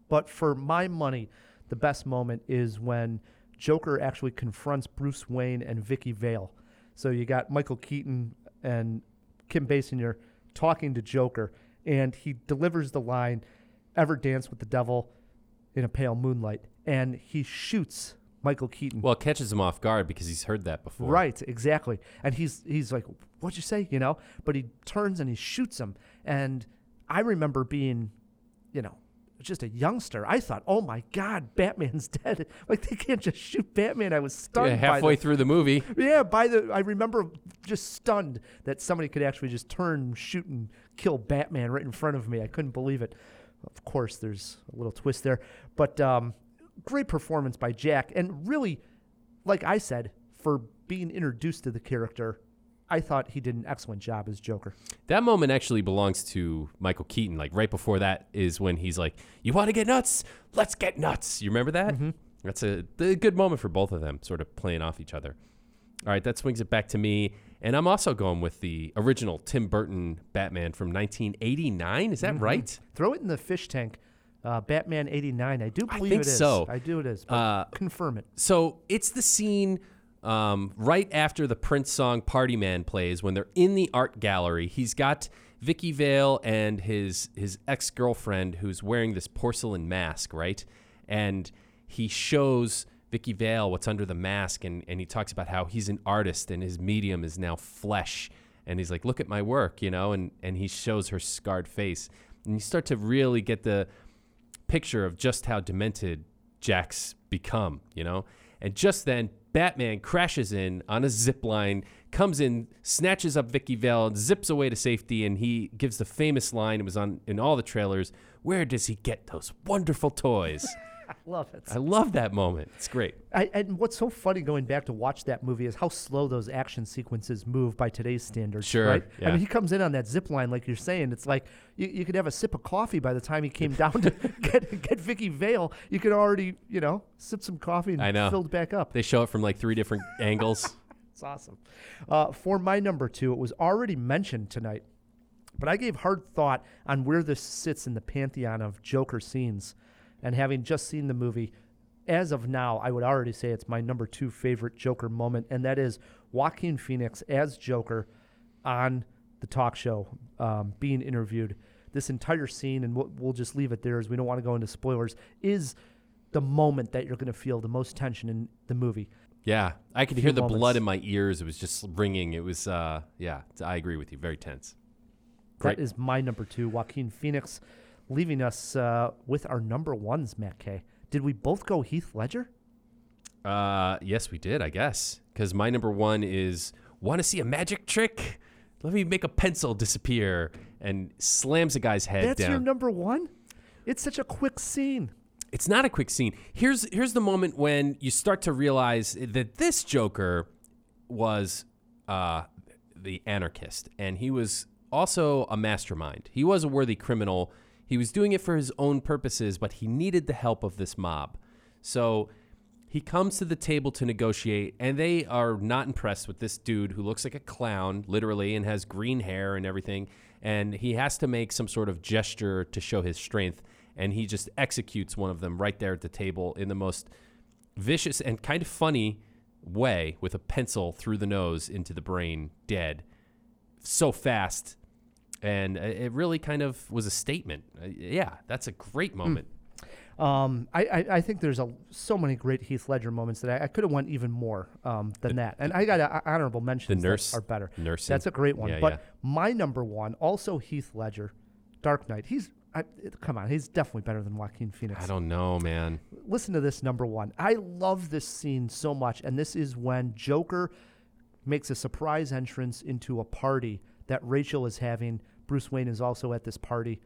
B: But for my money, the best moment is when Joker actually confronts Bruce Wayne and Vicki Vale. So you got Michael Keaton and Kim Basinger talking to Joker, and he delivers the line, "Ever dance with the devil in a pale moonlight?" And he shoots Michael Keaton.
A: Well, it catches him off guard because he's heard that before.
B: Right, exactly. And he's he's like, "What'd you say?" You know. But he turns and he shoots him. And I remember being, you know, just a youngster. I thought, "Oh my God, Batman's dead!" Like they can't just shoot Batman. I was stunned.
A: Yeah, halfway
B: the,
A: through the movie.
B: Yeah, by the I remember just stunned that somebody could actually just turn, shoot, and kill Batman right in front of me. I couldn't believe it. Of course, there's a little twist there, but um, great performance by Jack, and really, like I said, for being introduced to the character, I thought he did an excellent job as Joker.
A: That moment actually belongs to Michael Keaton. Like right before that is when he's like, "You want to get nuts? Let's get nuts." You remember that? That's a, a good moment for both of them, sort of playing off each other. All right, that swings it back to me, and I'm also going with the original Tim Burton Batman from 1989. Is that right?
B: Throw it in the fish tank. Uh, Batman '89. I do believe I
A: think
B: it is.
A: so.
B: I do. It is.
A: Uh,
B: confirm it.
A: So it's the scene um, right after the Prince song "Party Man" plays when they're in the art gallery. He's got Vicki Vale and his his ex girlfriend who's wearing this porcelain mask, right? And he shows Vicki Vale what's under the mask, and and he talks about how he's an artist and his medium is now flesh. And he's like, "Look at my work," you know, and and he shows her scarred face, and you start to really get the picture of just how demented Jack's become, you know? And just then, Batman crashes in on a zip line, comes in, snatches up Vicki Vale, and zips away to safety, and he gives the famous line, it was on in all the trailers, where does he get those wonderful toys?
B: I love it.
A: I love that moment. It's great.
B: I, and what's so funny going back to watch that movie is how slow those action sequences move by today's standards.
A: Sure,
B: Right? I mean, he comes in on that zip line, like you're saying. It's like you, you could have a sip of coffee by the time he came down to get, get Vicki Vale. You could already, you know, sip some coffee and
A: I know.
B: filled back up.
A: They show it from like three different angles.
B: It's awesome. Uh, for my number two, it was already mentioned tonight, but I gave hard thought on where this sits in the pantheon of Joker scenes. And having just seen the movie, as of now, I would already say it's my number two favorite Joker moment, and that is Joaquin Phoenix as Joker on the talk show um, being interviewed. This entire scene, and we'll, we'll just leave it there as we don't want to go into spoilers, is the moment that you're going to feel the most tension in the movie.
A: Yeah, I could hear the
B: moments.
A: blood in my ears. It was just ringing. It was, uh, yeah, I agree with you. Very tense. Great.
B: That is my number two, Joaquin Phoenix, leaving us uh, with our number ones, Matt K. Did we both go Heath Ledger?
A: Uh, yes, we did, I guess. Because my number one is want to see a magic trick? Let me make a pencil disappear and slams a guy's head
B: That's
A: down.
B: your number one? It's such a quick scene.
A: it's not a quick scene. Here's here's the moment when you start to realize that this Joker was uh, the anarchist, and he was also a mastermind. He was a worthy criminal. He was doing it for his own purposes, but he needed the help of this mob. So he comes to the table to negotiate, and they are not impressed with this dude who looks like a clown, literally, and has green hair and everything. And he has to make some sort of gesture to show his strength, and he just executes one of them right there at the table in the most vicious and kind of funny way with a pencil through the nose into the brain, dead. so fast, and it really kind of was a statement. Uh, yeah, that's a great
B: Hmm.
A: moment.
B: Um, I, I, I think there's a so many great Heath Ledger moments that I, I could have went even more um, than that. And I got a, honorable mentions that
A: nurse
B: are better.
A: nursing.
B: That's a great one.
A: Yeah,
B: but
A: yeah.
B: my number one, also Heath Ledger, Dark Knight. He's I, come on, he's definitely better than Joaquin Phoenix.
A: I don't know, man.
B: Listen to this number one. I love this scene so much, and this is when Joker makes a surprise entrance into a party that Rachel is having. Bruce Wayne is also at this party.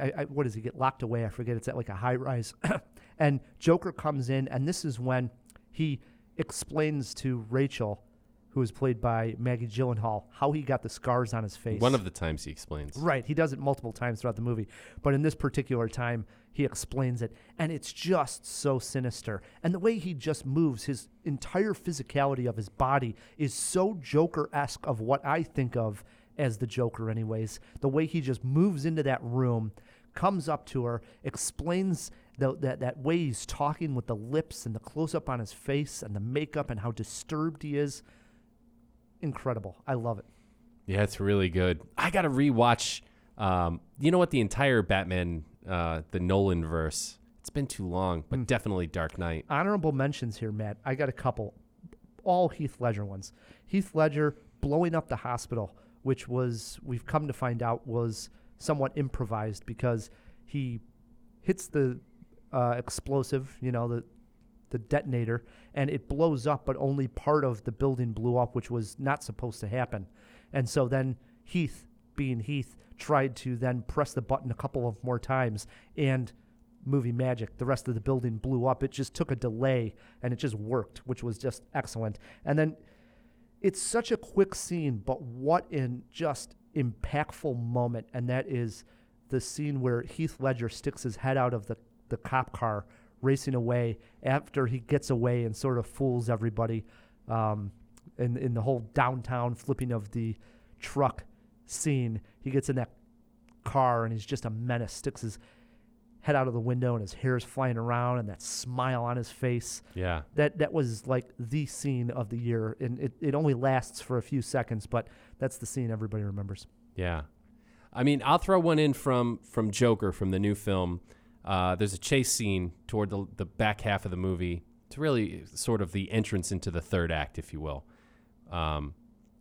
B: I, I, what does he get locked away? I forget. It's at like a high rise, and Joker comes in, and this is when he explains to Rachel, who is played by Maggie Gyllenhaal, how he got the scars on his face.
A: One of the times he explains.
B: Right. He does it multiple times throughout the movie. But in this particular time, he explains it. And it's just so sinister. And the way he just moves, his entire physicality of his body is so Joker esque of what I think of as the Joker, anyways. The way he just moves into that room, comes up to her, explains the, that, that way he's talking with the lips and the close up on his face and the makeup and how disturbed he is. Incredible. I love it.
A: Yeah, it's really good. I got to rewatch. Um, you know what? The entire Batman, uh, the Nolan verse. It's been too long, but definitely Dark Knight.
B: honorable mentions here, Matt. I got a couple, all Heath Ledger ones. Heath Ledger blowing up the hospital, which was we've come to find out was somewhat improvised because he hits the uh, explosive, you know, the the detonator, and it blows up, but only part of the building blew up, which was not supposed to happen. And so then Heath, being Heath, tried to then press the button a couple of more times, and movie magic. The rest of the building blew up. It just took a delay, and it just worked, which was just excellent. And then it's such a quick scene, but what an just impactful moment, and that is the scene where Heath Ledger sticks his head out of the, the cop car racing away after he gets away and sort of fools everybody um, in, in the whole downtown flipping of the truck scene. He gets in that car and he's just a menace, sticks his head out of the window and his hair is flying around and that smile on his face
A: Yeah.
B: that that was like the scene of the year and it, it only lasts for a few seconds but that's the scene everybody remembers
A: Yeah. I mean, I'll throw one in from from Joker from the new film. Uh, there's a chase scene toward the, the back half of the movie. It's really sort of the entrance into the third act, if you will. Um,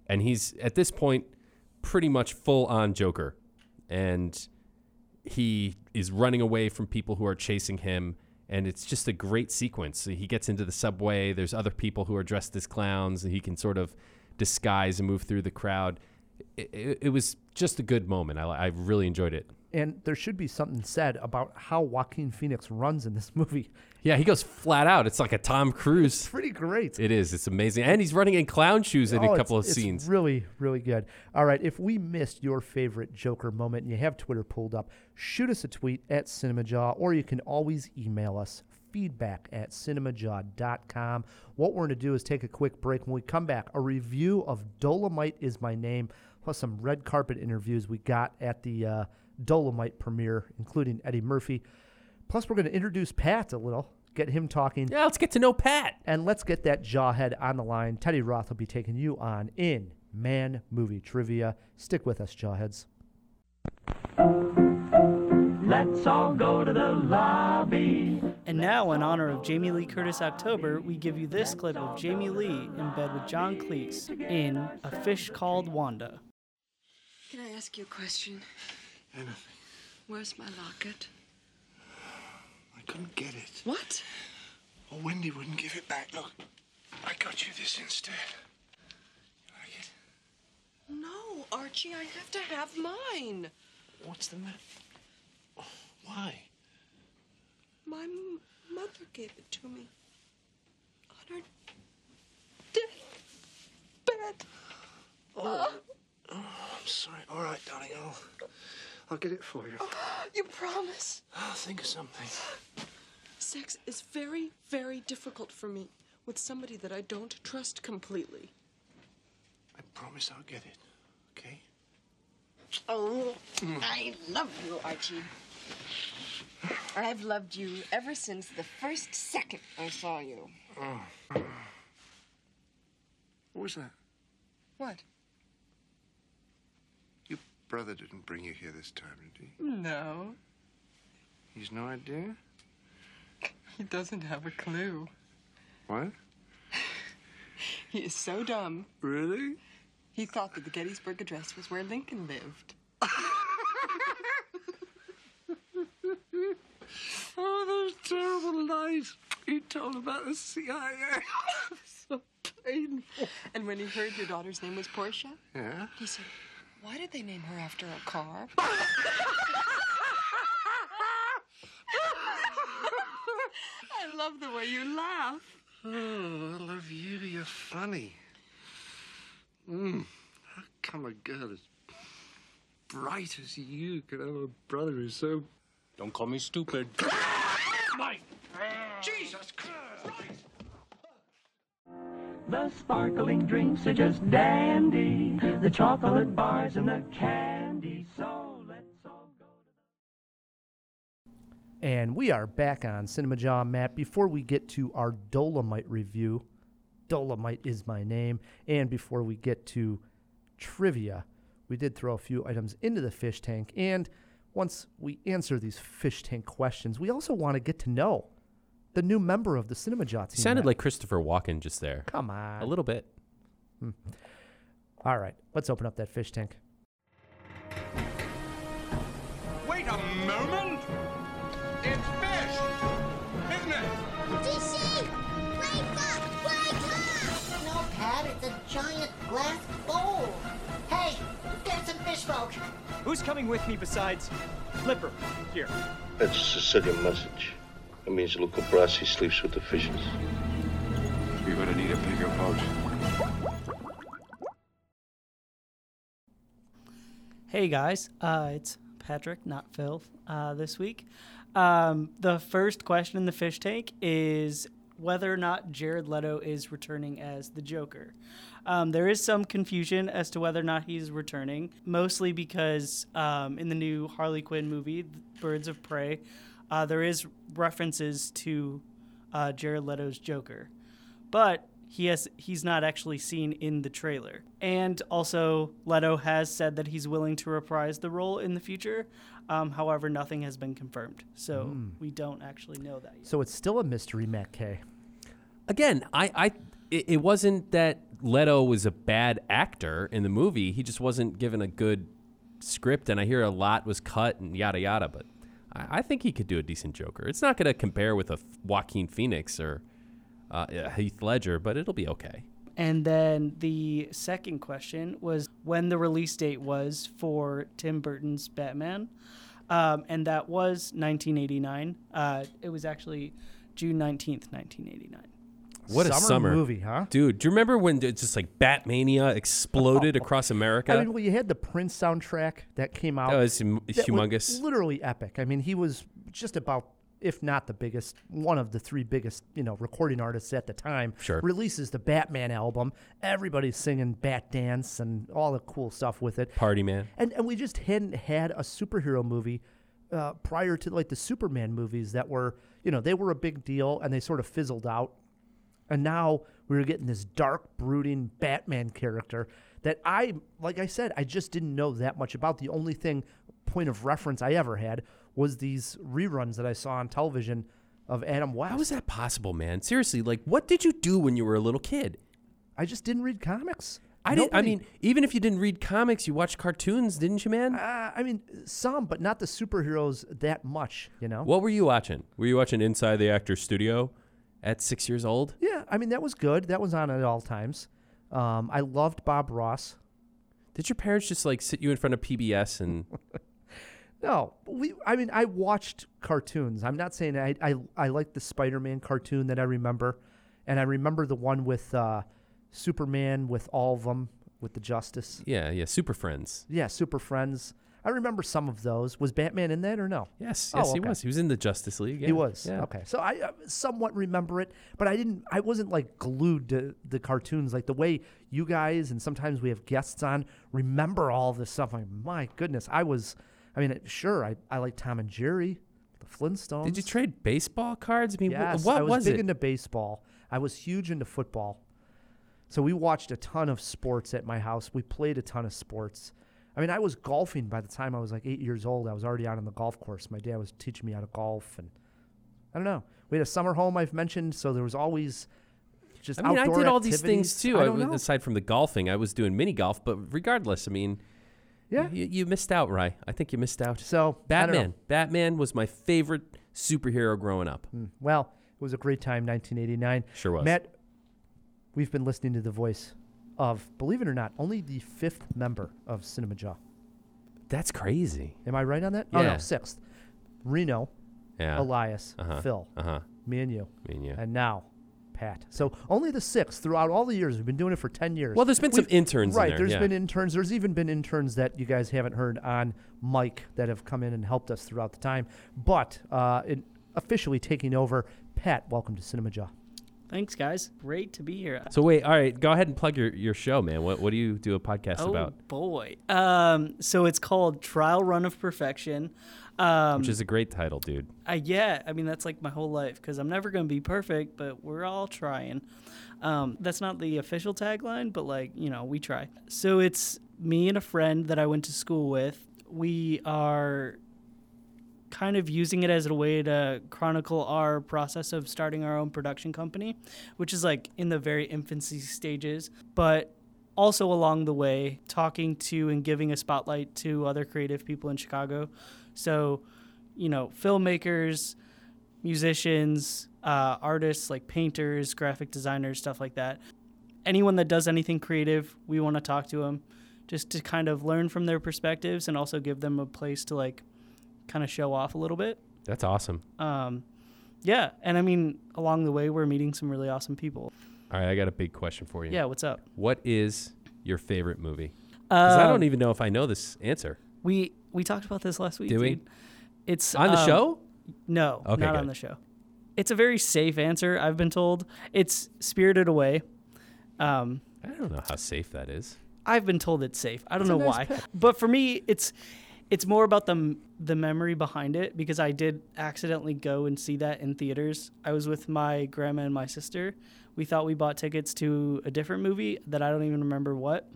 A: and he's at this point pretty much full on Joker, and he is running away from people who are chasing him. And it's just a great sequence. He gets into the subway. There's other people who are dressed as clowns, and he can sort of disguise and move through the crowd. It, it, it was just a good moment. I, I really enjoyed it.
B: And there should be something said about how Joaquin Phoenix runs in this movie
A: Yeah, he goes flat out. It's like a Tom Cruise.
B: It's pretty great
A: It is. It's amazing. And he's running in clown shoes in
B: Oh,
A: a
B: it's-
A: couple of
B: it's
A: scenes.
B: really, really good. All right, if we missed your favorite Joker moment and you have Twitter pulled up, shoot us a tweet at CinemaJaw, or you can always email us feedback at cinemajaw.com. What we're going to do is take a quick break. When we come back, a review of Dolemite is My Name, plus some red carpet interviews we got at the uh, Dolemite premiere, including Eddie Murphy. Plus, we're going to introduce Pat a little, get him talking.
A: yeah, let's get to know Pat.
B: And let's get that jawhead on the line. Teddy Roth will be taking you on in Man Movie Trivia. Stick with us, jawheads.
H: Let's all go to the lobby.
C: And now, in honor of Jamie Lee Curtis October, we give you this clip of Jamie Lee in bed with John Cleese in A Fish Called Wanda.
I: Can I ask you a question?
E: Anything.
I: Where's my locket?
E: I couldn't get it.
I: What?
E: Well, Wendy wouldn't give it back. Look, I got you this instead. You like it?
I: No, Archie, I have to have mine.
E: What's the matter? Why?
I: My m- mother gave it to me. On her deathbed.
E: Oh, oh I'm sorry. All right, darling. I'll, I'll get it for you.
I: You promise?
E: I'll think of something.
I: Sex is very, very difficult for me with somebody that I don't trust completely.
E: I promise I'll get it. Okay?
I: Oh, I love you, Archie. I've loved you ever since the first second I saw you. Oh.
E: What was that?
I: What?
E: Brother didn't bring you here this time, did he?
D: No,
E: He's no idea?
D: he doesn't have a clue.
E: What?
D: He is so dumb.
E: Really?
D: He thought that the Gettysburg Address was where Lincoln lived.
E: Oh, those terrible lies he told about the CIA. so painful.
D: And when he heard your daughter's name was Portia,
E: Yeah?
D: he said, Why did they name her after a car? I love the way you laugh.
E: Oh, I love you. You're funny. Mm. How come a girl as bright as you can have a brother who's so.
J: Don't call me stupid.
F: Mike! Jesus Christ!
H: The sparkling drinks are just dandy. The chocolate bars and the candy. So let's all go.
B: And we are back on Cinema Jaw, Matt. Before we get to our Dolemite review, Dolemite is my name. And before we get to trivia, we did throw a few items into the fish tank. And once we answer these fish tank questions, we also want to get to know the new member of the Cinema Jaw team.
A: Sounded
B: Matt.
A: like Christopher Walken just there.
B: Come on.
A: A little bit. Hmm.
B: All right, let's open up that fish tank.
J: Wait a moment! It's fish! Isn't it?
K: DC! Wake up! Wake up! No, Pat, it's a giant glass bowl. Hey, get some fish folk.
L: Who's coming with me besides Flipper? Here.
M: That's a Sicilian message. It means Luca Brasi sleeps with the fishes.
E: You're gonna need a bigger boat.
C: Hey guys, uh, it's Patrick, not Phil, uh, this week. Um, the first question in the fish tank is whether or not Jared Leto is returning as the Joker. Um, there is some confusion as to whether or not he's returning, mostly because um, in the new Harley Quinn movie, Birds of Prey, uh, there is references to uh, Jared Leto's Joker, but he has he's not actually seen in the trailer. And also, Leto has said that he's willing to reprise the role in the future. Um, however, nothing has been confirmed, so
B: Hmm.
C: we don't actually know that yet.
B: So it's still a mystery, Matt K.
A: Again, I, I it, it wasn't that Leto was a bad actor in the movie. He just wasn't given a good script, and I hear a lot was cut and yada yada. But I, I think he could do a decent Joker. It's not going to compare with a Joaquin Phoenix or uh, Heath Ledger, but it'll be okay.
C: And then the second question was when the release date was for Tim Burton's Batman. Um, and that was 1989. Uh, it was actually June 19th, 1989.
A: What a
B: Summer
A: summer
B: movie, huh?
A: dude? Do you remember when it's just like Batmania exploded across America?
B: I mean, well, you had the Prince soundtrack that came out.
A: That was hum-
B: that was
A: humongous.
B: literally epic. I mean, he was just about, if not the biggest, one of the three biggest, you know, recording artists at the time.
A: Sure.
B: Releases the Batman album. Everybody's singing Bat Dance and all the cool stuff with it.
A: Party man.
B: And and we just hadn't had a superhero movie uh, prior to like the Superman movies that were, you know, they were a big deal and they sort of fizzled out. And now we were getting this dark, brooding Batman character that I, like I said, I just didn't know that much about. The only thing, point of reference I ever had was these reruns that I saw on television of Adam West.
A: How is that possible, man? Seriously, like, what did you do when you were a little kid?
B: I just didn't read comics.
A: I didn't. I mean, even if you didn't read comics, you watched cartoons, didn't you, man?
B: Uh, I mean, some, but not the superheroes that much, you know?
A: What were you watching? Were you watching Inside the Actor's Studio at six years old?
B: Yeah, I mean, that was good. That was on at all times. Um, I loved Bob Ross.
A: Did your parents just like sit you in front of PBS and?
B: No, we. I mean, I watched cartoons. I'm not saying I. I, I like the Spider-Man cartoon that I remember, and I remember the one with uh, Superman with all of them with the Justice.
A: yeah, yeah, Super Friends.
B: Yeah, Super Friends. I remember some of those. Was Batman in that or no?
A: Yes,
B: Oh,
A: yes, he was. He was in the Justice League.
B: He was.
A: Yeah.
B: Okay. So I uh, somewhat remember it, but I didn't I wasn't like glued to the cartoons like the way you guys and sometimes we have guests on remember all this stuff. Like, my goodness, I was I mean, sure, I I like Tom and Jerry, the Flintstones.
A: Did you trade baseball cards? I mean, wh-
B: Yes,
A: what
B: I was,
A: was
B: big
A: it?
B: into baseball. I was huge into football. So we watched a ton of sports at my house. We played a ton of sports. I mean, I was golfing by the time I was like eight years old. I was already out on the golf course. My dad was teaching me how to golf, and I don't know. We had a summer home I've mentioned, so there was always just
A: I mean, I did all these things too.
B: I
A: I
B: don't
A: was-
B: know.
A: aside from the golfing, I was doing mini golf. But regardless, I mean,
B: Yeah.
A: you, you missed out, Rye. I think you missed out.
B: So I don't know.
A: Batman. Batman was my favorite superhero growing up.
B: Mm, Well, it was a great time, 1989.
A: Sure was.
B: Matt, we've been listening to the voice of, believe it or not, only the fifth member of Cinema Jaw.
A: That's crazy.
B: Am I right on that? Oh
A: Yeah.
B: no, sixth. Reno,
A: Yeah.
B: Elias,
A: Uh-huh.
B: Phil,
A: Uh-huh.
B: me and you,
A: Me and you.
B: and now Pat. So only the sixth throughout all the years. We've been doing it for ten years.
A: Well, there's been some interns in
B: Right.
A: there,
B: There's
A: yeah.
B: been interns. There's even been interns that you guys haven't heard on mic that have come in and helped us throughout the time. But uh, in officially taking over, Pat. Welcome to Cinema Jaw.
C: Thanks, guys. Great to be here.
A: So wait, all right, go ahead and plug your, your show, man. What what do you do a podcast
C: oh
A: about?
C: boy. Um, so it's called Trial Run of Perfection. Um,
A: Which is a great title, dude.
C: Uh, yeah, I mean that's like my whole life because I'm never gonna be perfect, but we're all trying. Um, that's not the official tagline, but like you know we try. So it's me and a friend that I went to school with. We are kind of using it as a way to chronicle our process of starting our own production company, which is like in the very infancy stages, but also along the way talking to and giving a spotlight to other creative people in Chicago. So, you know, filmmakers, musicians, uh, artists like painters, graphic designers, stuff like that. Anyone that does anything creative, we want to talk to them just to kind of learn from their perspectives and also give them a place to like kind of show off a little bit.
A: That's awesome.
C: Um, yeah, and I mean, along the way, we're meeting some really awesome people.
A: All right, I got a big question for you.
C: Yeah, what's up?
A: What is your favorite movie? 'Cause I
C: Um,
A: don't even know if I know this answer.
C: We we talked about this last week.
A: Did we?
C: dude. It's
A: On the
C: um,
A: show?
C: No,
A: Okay,
C: not
A: good.
C: on the show. It's a very safe answer. I've been told. It's Spirited Away. Um,
A: I don't know how safe that is.
C: I've been told it's safe. I don't
A: That's a
C: know
A: nice
C: why,
A: pick.
C: but for me, it's it's more about the the memory behind it because I did accidentally go and see that in theaters. I was with my grandma and my sister. We thought we bought tickets to a different movie that I don't even remember what,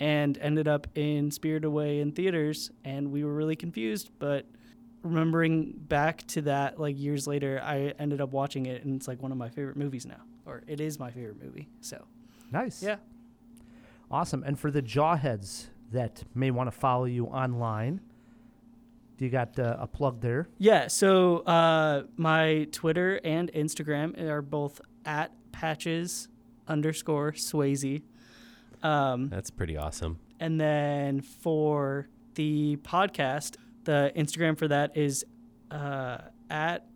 C: and ended up in Spirited Away in theaters, and we were really confused. But remembering back to that, like years later, I ended up watching it, and it's like one of my favorite movies now, or it is my favorite movie. So
B: Nice.
C: Yeah.
B: Awesome. And for the jawheads that may want to follow you online, do you got uh, a plug there?
C: Yeah, so uh, my Twitter and Instagram are both at patches underscore Swayze. Um,
A: That's pretty awesome.
C: and then for the podcast, the Instagram for that is uh, at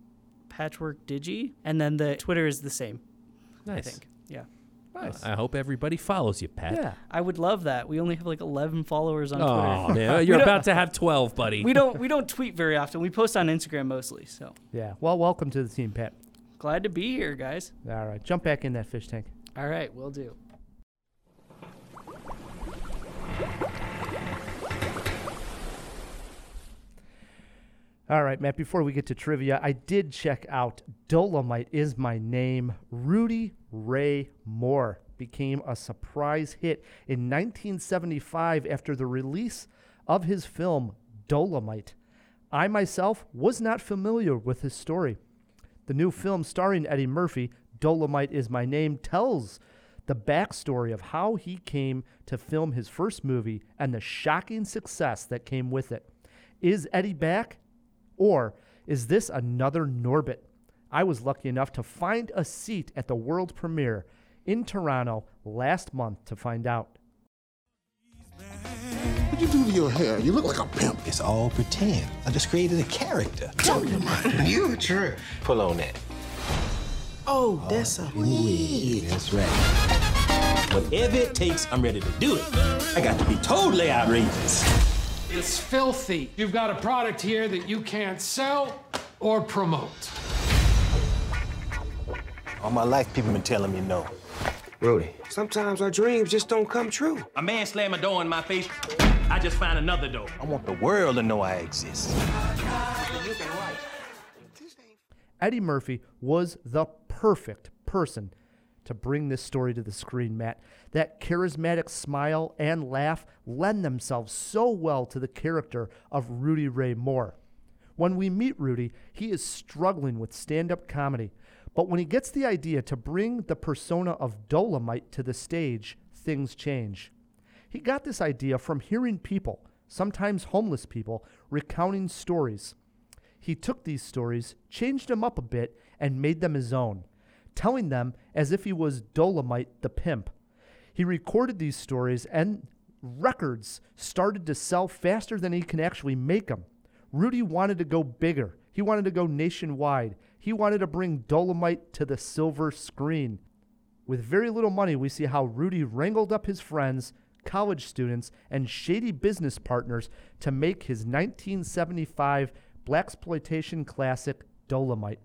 C: Patchwork Digi, and then the Twitter is the same. I
A: Nice.
C: think. Yeah.
A: I hope everybody follows you, Pat.
C: Yeah, I would love that. We only have like 11 followers on
A: Oh,
C: Twitter.
A: man,
C: We
A: you're about to have 12, buddy.
C: We don't we don't tweet very often. We post on Instagram mostly. So
B: Yeah. Well, welcome to the team, Pat.
C: glad to be here, guys.
B: All right. Jump back in that fish tank.
C: All right, we'll do.
B: All right, Matt, before we get to trivia, I did check out Dolemite is My Name. Rudy Ray Moore became a surprise hit in 1975 after the release of his film Dolemite. I myself was not familiar with his story. The new film starring Eddie Murphy, Dolemite is My Name, tells the backstory of how he came to film his first movie and the shocking success that came with it. Is Eddie back? Or is this another Norbit? I was lucky enough to find a seat at the world premiere in Toronto last month to find out.
N: What'd you do to your hair? You look like a pimp. It's all pretend. I just created a character.
E: You true.
N: Pull on that.
O: Oh, that's a oh,
N: wig. That's right. Whatever it takes, I'm ready to do it. I got to be totally outrageous.
P: It's filthy. You've got a product here that you can't sell or promote.
N: All my life, people been telling me no.
Q: Rudy, sometimes our dreams just don't come true.
N: A man slam a door in my face, I just find another door. I want the world to know I exist.
B: Eddie Murphy was the perfect person to bring this story to the screen, Matt. That charismatic smile and laugh lend themselves so well to the character of Rudy Ray Moore. When we meet Rudy, he is struggling with stand up comedy. But when he gets the idea to bring the persona of Dolemite to the stage, things change. He got this idea from hearing people, sometimes homeless people, recounting stories. He took these stories, changed them up a bit, and made them his own, telling them as if he was Dolemite the pimp. He recorded these stories, and records started to sell faster than he can actually make them. Rudy wanted to go bigger. He wanted to go nationwide. He wanted to bring Dolemite to the silver screen. With very little money, we see how Rudy wrangled up his friends, college students, and shady business partners to make his 1975 blaxploitation classic Dolemite.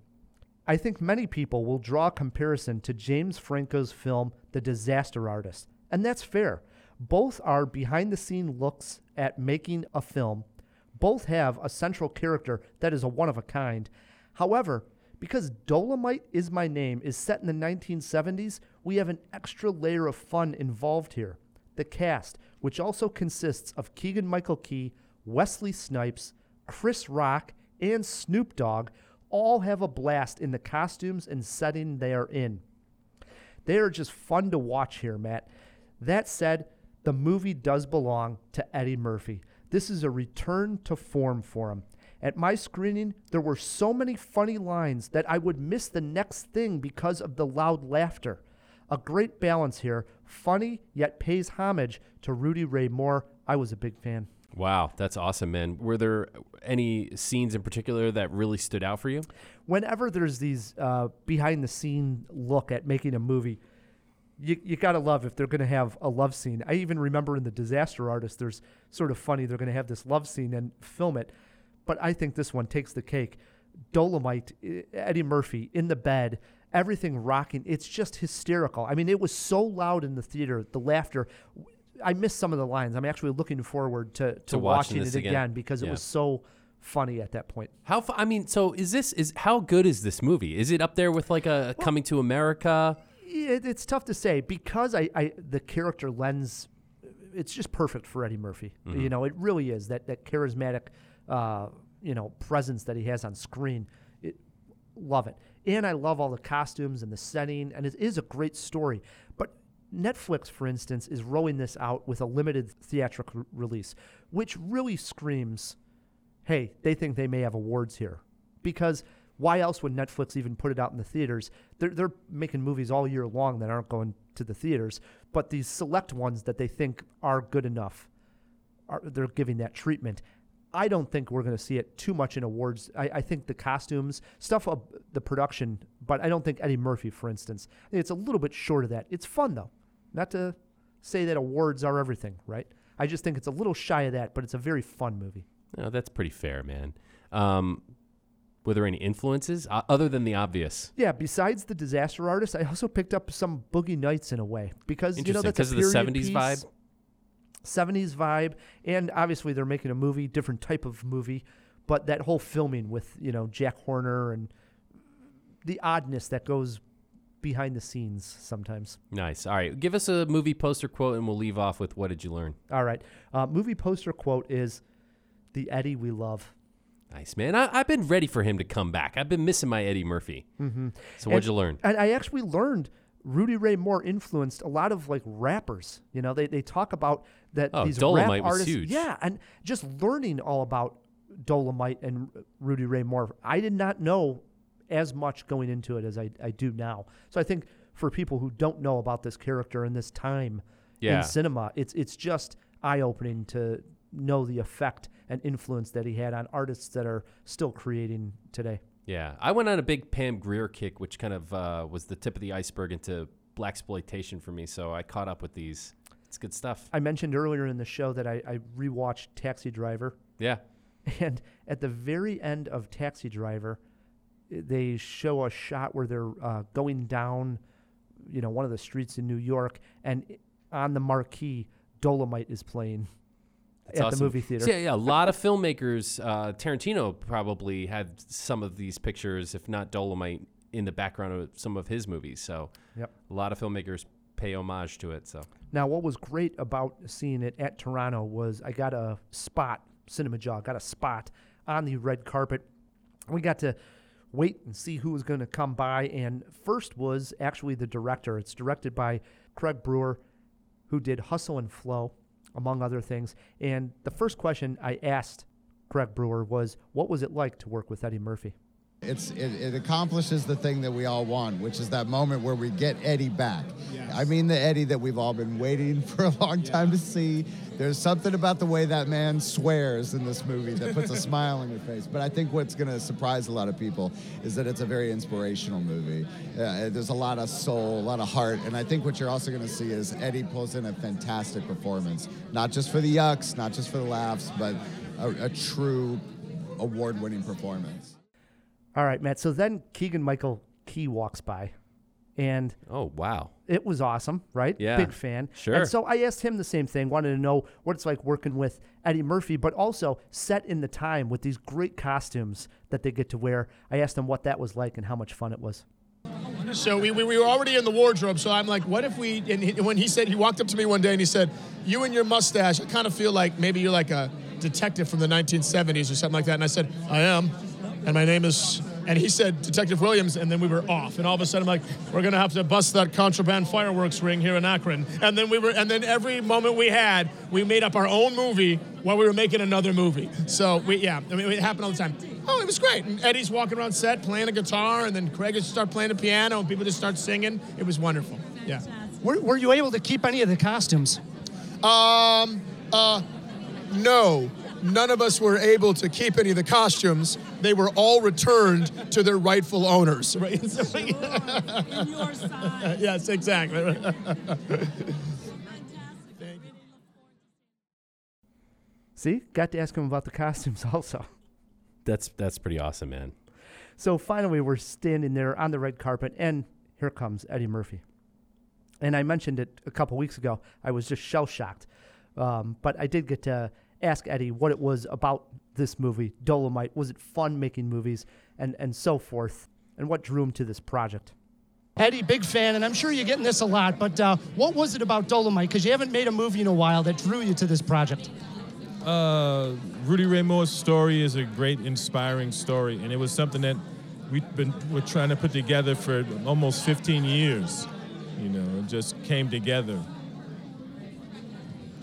B: I think many people will draw a comparison to James Franco's film The Disaster Artist, and that's fair. Both are behind the scene looks at making a film. Both have a central character that is a one of a kind. However, because Dolemite is My Name is set in the 1970s, we have an extra layer of fun involved here. The cast, which also consists of Keegan Michael Key, Wesley Snipes, Chris Rock, and Snoop Dogg, all have a blast in the costumes and setting they are in. They are just fun to watch here, Matt. That said, the movie does belong to Eddie Murphy. This is a return to form for him. At my screening, there were so many funny lines that I would miss the next thing because of the loud laughter. A great balance here, funny yet pays homage to Rudy Ray Moore. I was a big fan.
A: Wow, that's awesome, man. Were there any scenes in particular that really stood out for you?
B: Whenever there's these uh, behind the scene look at making a movie, you, you gotta love if they're gonna have a love scene. I even remember in the Disaster Artist, there's sort of funny they're gonna have this love scene and film it, but I think this one takes the cake. Dolemite, Eddie Murphy in the bed, everything rocking. It's just hysterical. I mean, it was so loud in the theater, the laughter. I missed some of the lines. I'm actually looking forward to, to,
A: To watching
B: watching, it
A: again.
B: again, because it was so funny at that point.
A: How? Fu- I mean, so is this is how good is this movie? Is it up there with like a Coming to America?
B: It, it's tough to say because I, I the character lens, it's just perfect for Eddie Murphy.
A: Mhm.
B: You know, it really is that that charismatic, uh, you know, presence that he has on screen. It, love it, and I love all the costumes and the setting, and it is a great story. But Netflix, for instance, is rolling this out with a limited theatrical release, which really screams, "Hey, they think they may have awards here," because why else would Netflix even put it out in the theaters? They're, they're making movies all year long that aren't going to the theaters, but these select ones that they think are good enough, are, they're giving that treatment. I don't think we're going to see it too much in awards. I, I think the costumes, stuff of the production, but I don't think Eddie Murphy, for instance, it's a little bit short of that. It's fun though, not to say that awards are everything, right? I just think it's a little shy of that, but it's a very fun movie.
A: No, that's pretty fair, man. Um, were there any influences uh, other than the obvious?
B: Yeah, besides the disaster artist, I also picked up some Boogie Nights in a way because you know that's a
A: 'cause of the 70s
B: piece, 70s vibe, and obviously they're making a movie, different type of movie, but that whole filming with you know Jack Horner and the oddness that goes behind the scenes sometimes.
A: Nice. All right, give us a movie poster quote, and we'll leave off with what did you learn?
B: All right, uh, movie poster quote is the Eddie we love.
A: Nice, man. I, I've been ready for him to come back. I've been missing my Eddie Murphy.
B: Mm-hmm.
A: So what'd
B: And-
A: you learn?
B: And I actually learned Rudy Ray Moore influenced a lot of like rappers. You know, they, they talk about that
A: Oh,
B: these
A: Dolemite
B: rap
A: was
B: artists.
A: huge.
B: Yeah, and just learning all about Dolemite and Rudy Ray Moore. I did not know as much going into it as I, I do now. So I think for people who don't know about this character and this time
A: Yeah.
B: in cinema, it's it's just eye opening to know the effect and influence that he had on artists that are still creating today.
A: Yeah, I went on a big Pam Grier kick, which kind of uh, was the tip of the iceberg into blaxploitation for me. So I caught up with these. It's good stuff.
B: I mentioned earlier in the show that I, I rewatched Taxi Driver.
A: Yeah.
B: And at the very end of Taxi Driver, they show a shot where they're uh, going down, you know, one of the streets in New York, and on the marquee, Dolemite is playing
A: That's
B: at
A: awesome.
B: the movie theater.
A: So, yeah, yeah, a lot of filmmakers. Uh, Tarantino probably had some of these pictures, if not Dolemite, in the background of some of his movies. So
B: Yep.
A: a lot of filmmakers pay homage to it. So
B: Now, what was great about seeing it at Toronto was I got a spot, Cinema Jaw, got a spot on the red carpet. We got to wait and see who was going to come by. And first was actually the director. It's directed by Craig Brewer, who did Hustle and Flow, among other things. And the first question I asked Craig Brewer was, What was it like to work with Eddie Murphy?
R: It's it, it accomplishes the thing that we all want, which is that moment where we get Eddie back. I mean the Eddie that we've all been waiting for a long time to see. There's something about the way that man swears in this movie that puts a smile on your face. But I think what's going to surprise a lot of people is that it's a very inspirational movie. Uh, there's a lot of soul, a lot of heart, and I think what you're also going to see is Eddie pulls in a fantastic performance, not just for the yucks, not just for the laughs, but a, a true award-winning performance.
B: All right, Matt. So then Keegan Michael Key walks by, and
A: oh wow,
B: it was awesome, right?
A: Yeah,
B: big fan.
A: sure.
B: And so I asked him the same thing. Wanted to know what it's like working with Eddie Murphy, but also set in the time with these great costumes that they get to wear. I asked him what that was like and how much fun it was.
S: So we, we, we were already in the wardrobe. So I'm like, what if we? And he, when he said he walked up to me one day and he said, "You and your mustache, I kind of feel like maybe you're like a detective from the 1970s or something like that." And I said, "I am," and my name is. And he said, Detective Williams, and then we were off. And all of a sudden, I'm like, we're gonna have to bust that contraband fireworks ring here in Akron. And then we were, and then every moment we had, we made up our own movie while we were making another movie. So we, yeah, I mean, it happened all the time. Oh, it was great. And Eddie's walking around set playing a guitar, and then Craig just start playing the piano, and people just start singing. It was wonderful. Yeah.
T: Were, were you able to keep any of the costumes?
S: Um, uh, no. None of us were able to keep any of the costumes. They were all returned to their rightful owners. Right? yes, exactly.
B: See, got to ask him about the costumes also.
A: that's that's pretty awesome, man.
B: So finally, we're standing there on the red carpet, and here comes Eddie Murphy. And I mentioned it a couple weeks ago. I was just shell shocked, um, but I did get to ask Eddie what it was about this movie, Dolemite. Was it fun making movies, and and so forth, and what drew him to this project?
T: Eddie, big fan, and I'm sure you're getting this a lot, but uh, what was it about Dolemite? Because you haven't made a movie in a while that drew you to this project.
U: Uh, Rudy Ray Moore's story is a great, inspiring story, and it was something that we've been we're trying to put together for almost 15 years. You know, it just came together.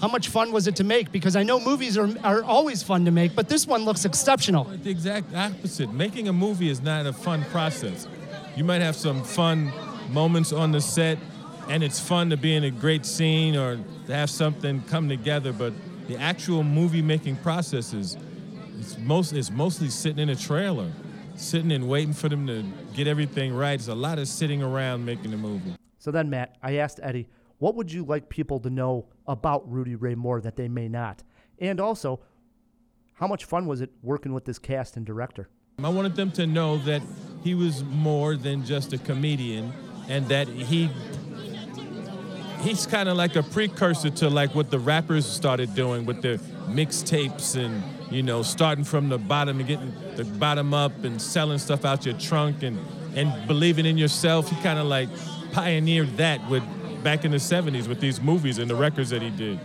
T: How much fun was it to make? Because I know movies are, are always fun to make, but this one looks exceptional.
U: The exact opposite. Making a movie is not a fun process. You might have some fun moments on the set, and it's fun to be in a great scene or to have something come together, but the actual movie making process is it's, most, it's mostly sitting in a trailer, sitting and waiting for them to get everything right. It's a lot of sitting around making a movie.
B: So then, Matt, I asked Eddie, what would you like people to know about Rudy Ray Moore that they may not? And also, how much fun was it working with this cast and director?
U: I wanted them to know that he was more than just a comedian and that he he's kind of like a precursor to like what the rappers started doing with their mixtapes and you know starting from the bottom and getting the bottom up and selling stuff out your trunk and and believing in yourself he kind of like pioneered that with back in the 70s with these movies and the records that he did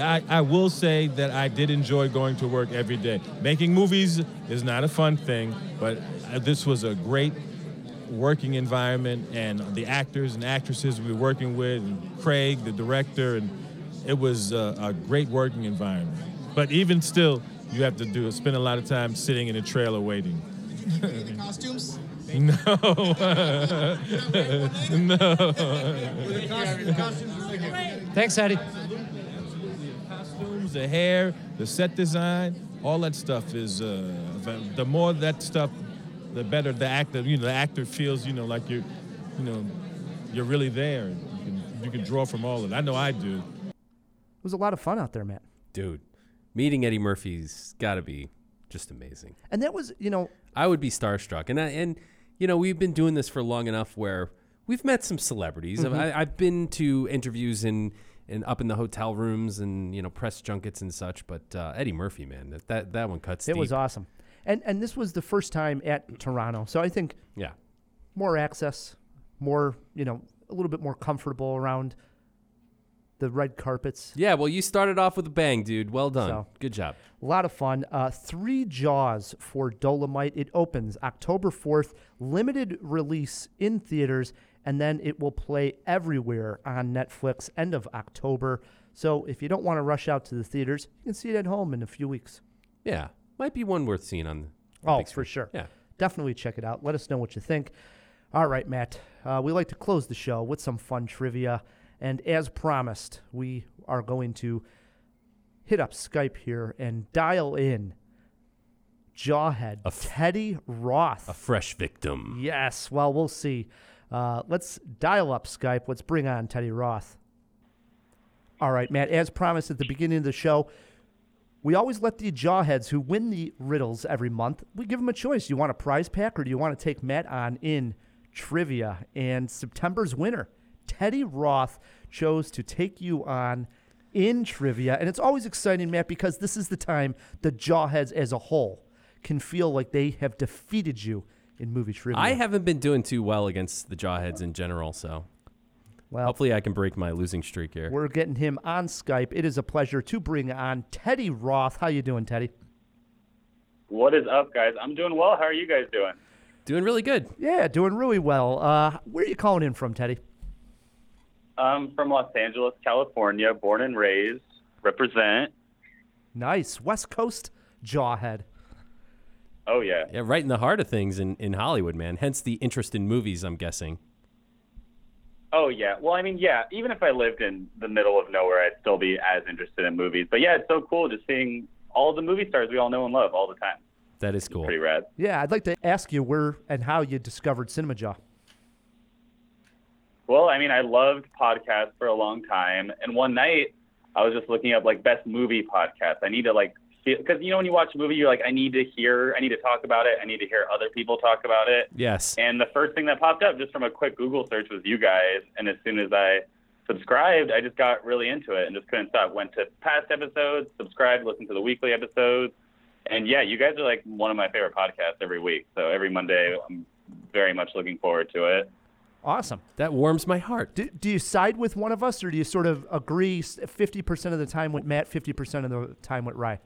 U: I, I will say that I did enjoy going to work every day. Making movies is not a fun thing, but uh, this was a great working environment, and the actors and actresses we were working with, and Craig, the director, and it was a, a great working environment. But even still, you have to do spend a lot of time sitting in a trailer waiting.
T: the costumes?
U: No. no.
T: Thanks, Eddie. Absolutely.
U: Costumes, the hair, the set design, all that stuff is. Uh, the more that stuff, the better the actor. You know, the actor feels. You know, like you're, you know, you're really there. You can you can draw from all of it. I know I do.
B: It was a lot of fun out there, man.
A: Dude, meeting Eddie Murphy's got to be just amazing.
B: And that was, you know,
A: I would be starstruck. And I, and you know, we've been doing this for long enough where we've met some celebrities.
B: Mhm.
A: I, I've been to interviews in and up in the hotel rooms and you know press junkets and such. But uh, Eddie Murphy, man, that that, that one cuts.
B: It was awesome. And and this was the first time at Toronto. So I think
A: Yeah.
B: more access, more you know, a little bit more comfortable around the red carpets.
A: Yeah, well, you started off with a bang, dude. Well done.
B: So-
A: Good job.
B: A lot of fun. Uh, three Jaws for Dolemite. It opens October 4th, limited release in theaters, and then it will play everywhere on Netflix end of October. So if you don't want to rush out to the theaters, you can see it at home in a few weeks.
A: Yeah, might be one worth seeing on. the
B: Oh, for sure.
A: Yeah.
B: Definitely check it out. Let us know what you think. All right, Matt. Uh, we like to close the show with some fun trivia. And as promised, we are going to hit up Skype here and dial in Jawhead Teddy Roth.
A: A fresh victim.
B: Yes. Well, we'll see. Uh, let's dial up Skype. Let's bring on Teddy Roth. All right, Matt. As promised at the beginning of the show, we always let the jawheads who win the riddles every month. We give them a choice. You want a prize pack, or do you want to take Matt on in trivia? And September's winner, Teddy Roth, chose to take you on in trivia, and it's always exciting, Matt, because this is the time the jawheads as a whole can feel like they have defeated you in movie trivia.
A: I haven't been doing too well against the Jawheads in general, so
B: well,
A: hopefully I can break my losing streak here.
B: We're getting him on Skype. It is a pleasure to bring on Teddy Roth. How you doing, Teddy?
V: What is up, guys? I'm doing well. How are you guys doing?
A: Doing really good.
B: Yeah, doing really well. Uh, where are you calling in from, Teddy?
V: I'm from Los Angeles, California, born and raised. Represent.
B: Nice. West Coast Jawhead.
V: Oh yeah.
A: Yeah, right in the heart of things in, in Hollywood, man. Hence the interest in movies, I'm guessing.
V: Oh yeah. Well, I mean, yeah. Even if I lived in the middle of nowhere, I'd still be as interested in movies. But yeah, it's so cool just seeing all the movie stars we all know and love all the time.
A: That is cool.
V: Pretty rad.
B: Yeah, I'd like to ask you where and how you discovered Cinema Jaw.
V: Well, I mean, I loved podcasts for a long time, and one night I was just looking up like best movie podcasts. I need to like because you know when you watch a movie, you're like, I need to hear, I need to talk about it, I need to hear other people talk about it.
A: Yes.
V: And the first thing that popped up just from a quick Google search was you guys, and as soon as I subscribed, I just got really into it and just couldn't stop. Went to past episodes, subscribed, listened to the weekly episodes, and yeah, you guys are like one of my favorite podcasts every week. So every Monday, I'm very much looking forward to it.
B: Awesome.
A: That warms my heart.
B: Do, do you side with one of us, or do you sort of agree 50% of the time with Matt, 50% of the time with Rye?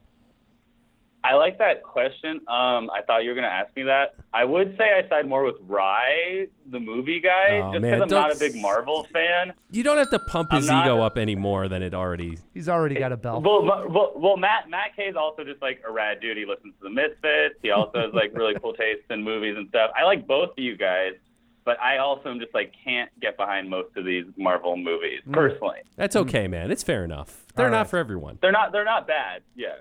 V: I like that question. Um, I thought you were going to ask me that. I would say I side more with Rye, the movie guy,
A: Oh,
V: just because I'm not a big Marvel fan.
A: You don't have to pump his
V: I'm not-
A: ego up any more than it already.
B: He's already got a belt.
V: Well, well, well, Matt Matt K is also just like a rad dude. He listens to the Misfits. He also has like really cool tastes in movies and stuff. I like both of you guys, but I also am just like can't get behind most of these Marvel movies
A: Mm.
V: personally.
A: That's okay, man. It's fair enough. They're
B: All
A: not
B: right.
A: for everyone.
V: They're not they're not bad. Yeah.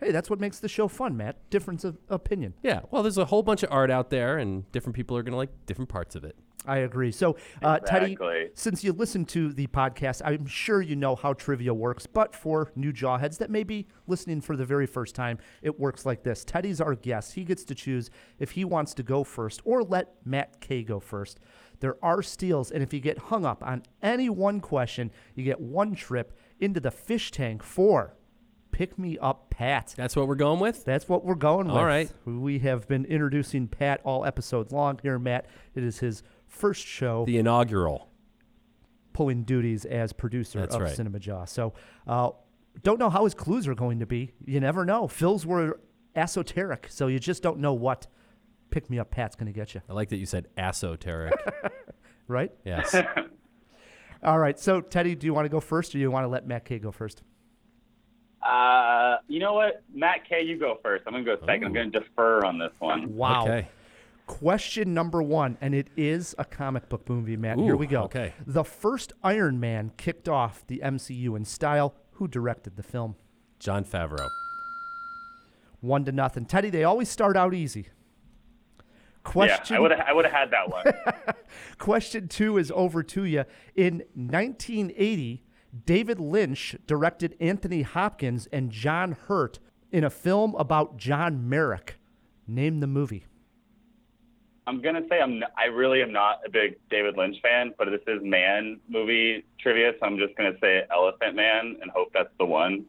B: Hey, that's what makes the show fun, Matt. Difference of opinion.
A: Yeah. Well, there's a whole bunch of art out there, and different people are going to like different parts of it.
B: I agree. So, uh, Teddy, since you listen to the podcast, I'm sure you know how trivia works. But for new jawheads that may be listening for the very first time, it works like this Teddy's our guest. He gets to choose if he wants to go first or let Matt K go first. There are steals, and if you get hung up on any one question, you get one trip into the fish tank for Pick Me Up Pat.
A: That's what we're going with?
B: That's what we're going with.
A: All right.
B: We have been introducing Pat all episodes long here, Matt. It is his first show
A: The inaugural.
B: pulling duties as producer
A: That's
B: of
A: right.
B: Cinema Jaw. So, uh, don't know how his clues are going to be. You never know. Phil's were esoteric, so you just don't know what Pick Me Up Pat's going to get you.
A: I like that you said esoteric.
B: right?
A: yes.
B: All right. So, Teddy, do you want to go first, or do you want to let Matt K go first?
V: Uh, you know what, Matt K, you go first. I'm gonna go second. I'm gonna defer on this one.
B: Wow.
A: Okay.
B: Question number one, and it is a comic book movie, Matt. Here we go.
A: okay.
B: The first Iron Man kicked off the MCU in style. Who directed the film?
A: Jon Favreau.
B: One to nothing. Teddy, they always start out easy. Question,
V: Yeah, I would I would have had that one.
B: question two is over to you. In 1980, David Lynch directed Anthony Hopkins and John Hurt in a film about John Merrick. Name the movie.
V: I'm gonna say I'm n- I really am not a big David Lynch fan, but this is Man movie trivia, so I'm just gonna say Elephant Man and hope that's the one.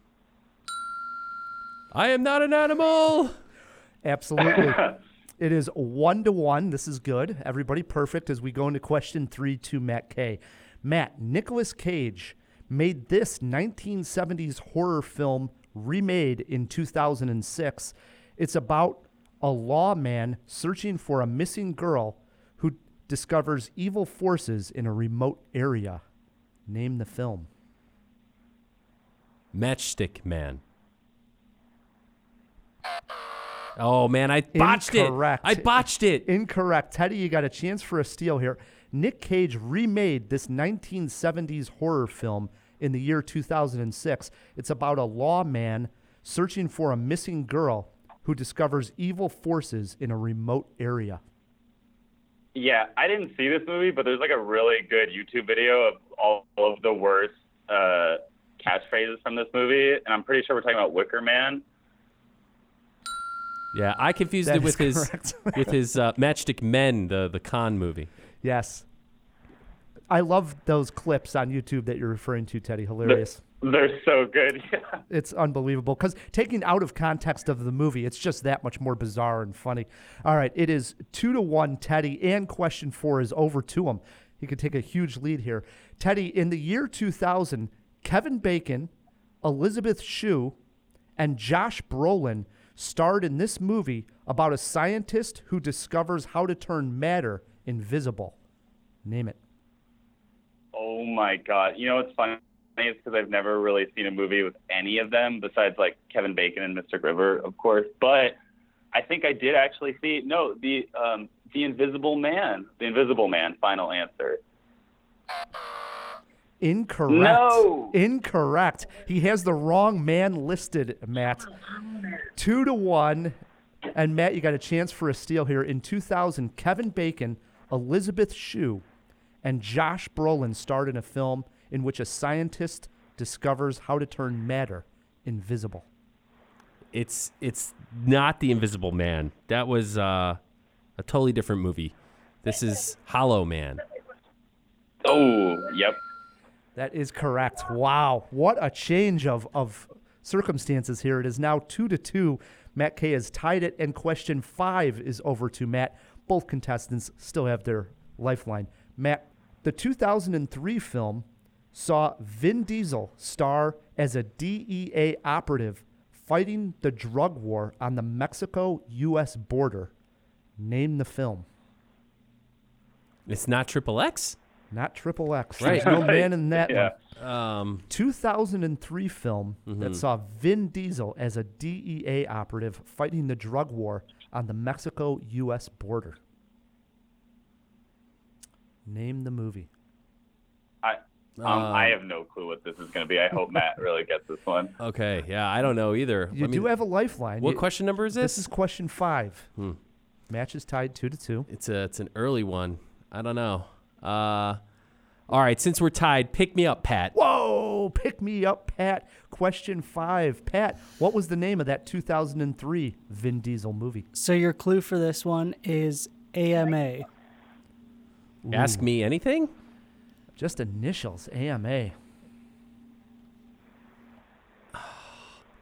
A: I am not an animal.
B: Absolutely. It is one to one. This is good. Everybody perfect as we go into question three to Matt K. Matt, Nicolas Cage made this 1970s horror film remade in 2006. It's about a lawman searching for a missing girl who discovers evil forces in a remote area. Name the film.
A: Matchstick Man. Oh man, I botched
B: Incorrect.
A: it. I botched it.
B: Incorrect. Teddy, you got a chance for a steal here. Nick Cage remade this 1970s horror film in the year 2006. It's about a lawman searching for a missing girl who discovers evil forces in a remote area.
V: Yeah, I didn't see this movie, but there's like a really good YouTube video of all of the worst uh, catchphrases from this movie, and I'm pretty sure we're talking about Wicker Man.
A: Yeah, I confused
B: That
A: it with his with his uh, Matchstick Men, the the con movie.
B: Yes. I love those clips on YouTube that you're referring to, Teddy. Hilarious.
V: They're so good. Yeah.
B: It's unbelievable because taking out of context of the movie, it's just that much more bizarre and funny. All right, it is two to one, Teddy, and question four is over to him. He could take a huge lead here. Teddy, in the year 2000, Kevin Bacon, Elizabeth Shue, and Josh Brolin starred in this movie about a scientist who discovers how to turn matter invisible. Name it.
V: Oh my god! You know it's funny? Because I've never really seen a movie with any of them besides like Kevin Bacon and Mystic River, of course. But I think I did actually see no the um, the Invisible Man. The Invisible Man. Final answer.
B: Incorrect.
V: No.
B: Incorrect. He has the wrong man listed, Matt. Two to one. And Matt, you got a chance for a steal here. In 2000, Kevin Bacon, Elizabeth Shue, and Josh Brolin starred in a film in which a scientist discovers how to turn matter invisible.
A: It's it's not the Invisible Man. That was uh, a totally different movie. This is Hollow Man.
V: Oh, yep.
B: That is correct. Wow. What a change of, of circumstances here. It is now two to two. Matt K has tied it, and question five is over to Matt. Both contestants still have their lifeline. Matt, the 2003 film saw Vin Diesel star as a DEA operative fighting the drug war on the Mexico U.S. border. Name the film.
A: It's not Triple X.
B: Not Triple X.
A: Right.
B: There's no man in that
A: Yeah.
B: one.
A: Um,
B: 2003 film that
A: Mhm.
B: saw Vin Diesel as a DEA operative fighting the drug war on the Mexico U.S. border. Name the movie.
V: I um,
A: Uh,
V: I have no clue what this is going to be. I hope Matt really gets this one.
A: Okay, yeah, I don't know either.
B: You
A: Let
B: do
A: me-
B: have a lifeline.
A: What
B: You-
A: question number is this?
B: This is question five.
A: Hmm.
B: Match is tied two to two.
A: It's a it's an early one. I don't know. Uh, all right, since we're tied, pick me up, Pat.
B: Whoa! Pick me up, Pat. Question five. Pat, what was the name of that 2003 Vin Diesel movie?
C: So your clue for this one is AMA.
A: Ask me anything.
B: Just initials. AMA.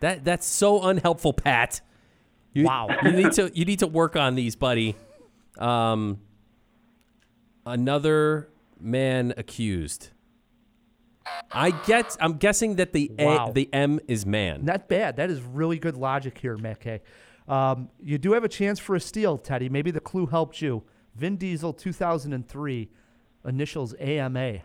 A: That that's so unhelpful, Pat. You,
B: Wow.
A: you need to you need to work on these, buddy. Um, another man accused. I get. I'm guessing that the
B: Wow.
A: A, the M is man.
B: Not bad. That is really good logic here, K. Um, you do have a chance for a steal, Teddy. Maybe the clue helped you. Vin Diesel, 2003, initials AMA.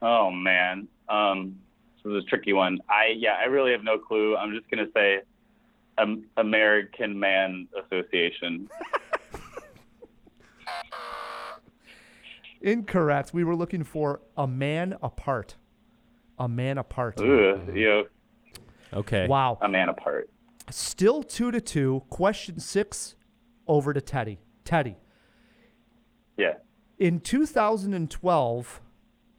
V: Oh man, um, this is a tricky one. I yeah, I really have no clue. I'm just gonna say, um, American Man Association.
B: Incorrect. We were looking for a man apart. A man apart.
V: Ugh, yeah.
A: Okay.
B: Wow.
V: A man apart.
B: Still two to two. Question six over to Teddy. Teddy.
V: Yeah.
B: In 2012,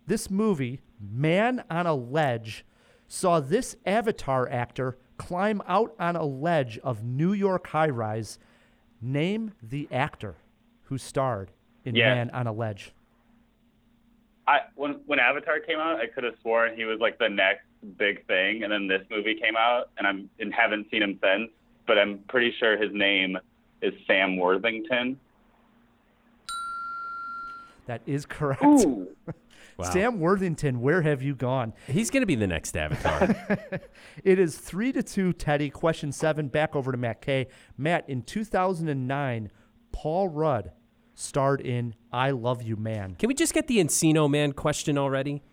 B: this movie, Man on a Ledge, saw this Avatar actor climb out on a ledge of New York high rise. Name the actor who starred in
V: Yeah.
B: Man on a Ledge.
V: I when when Avatar came out, I could have sworn he was like the next big thing, and then this movie came out, and I'm and haven't seen him since. but I'm pretty sure his name is Sam Worthington.
B: That is correct.
A: Wow.
B: Sam Worthington, where have you gone?
A: He's going to be the next Avatar.
B: It is three to two, Teddy. Question seven, back over to Matt K. Matt, in 2009, Paul Rudd starred in I Love You Man.
A: Can we just get the Encino Man question already?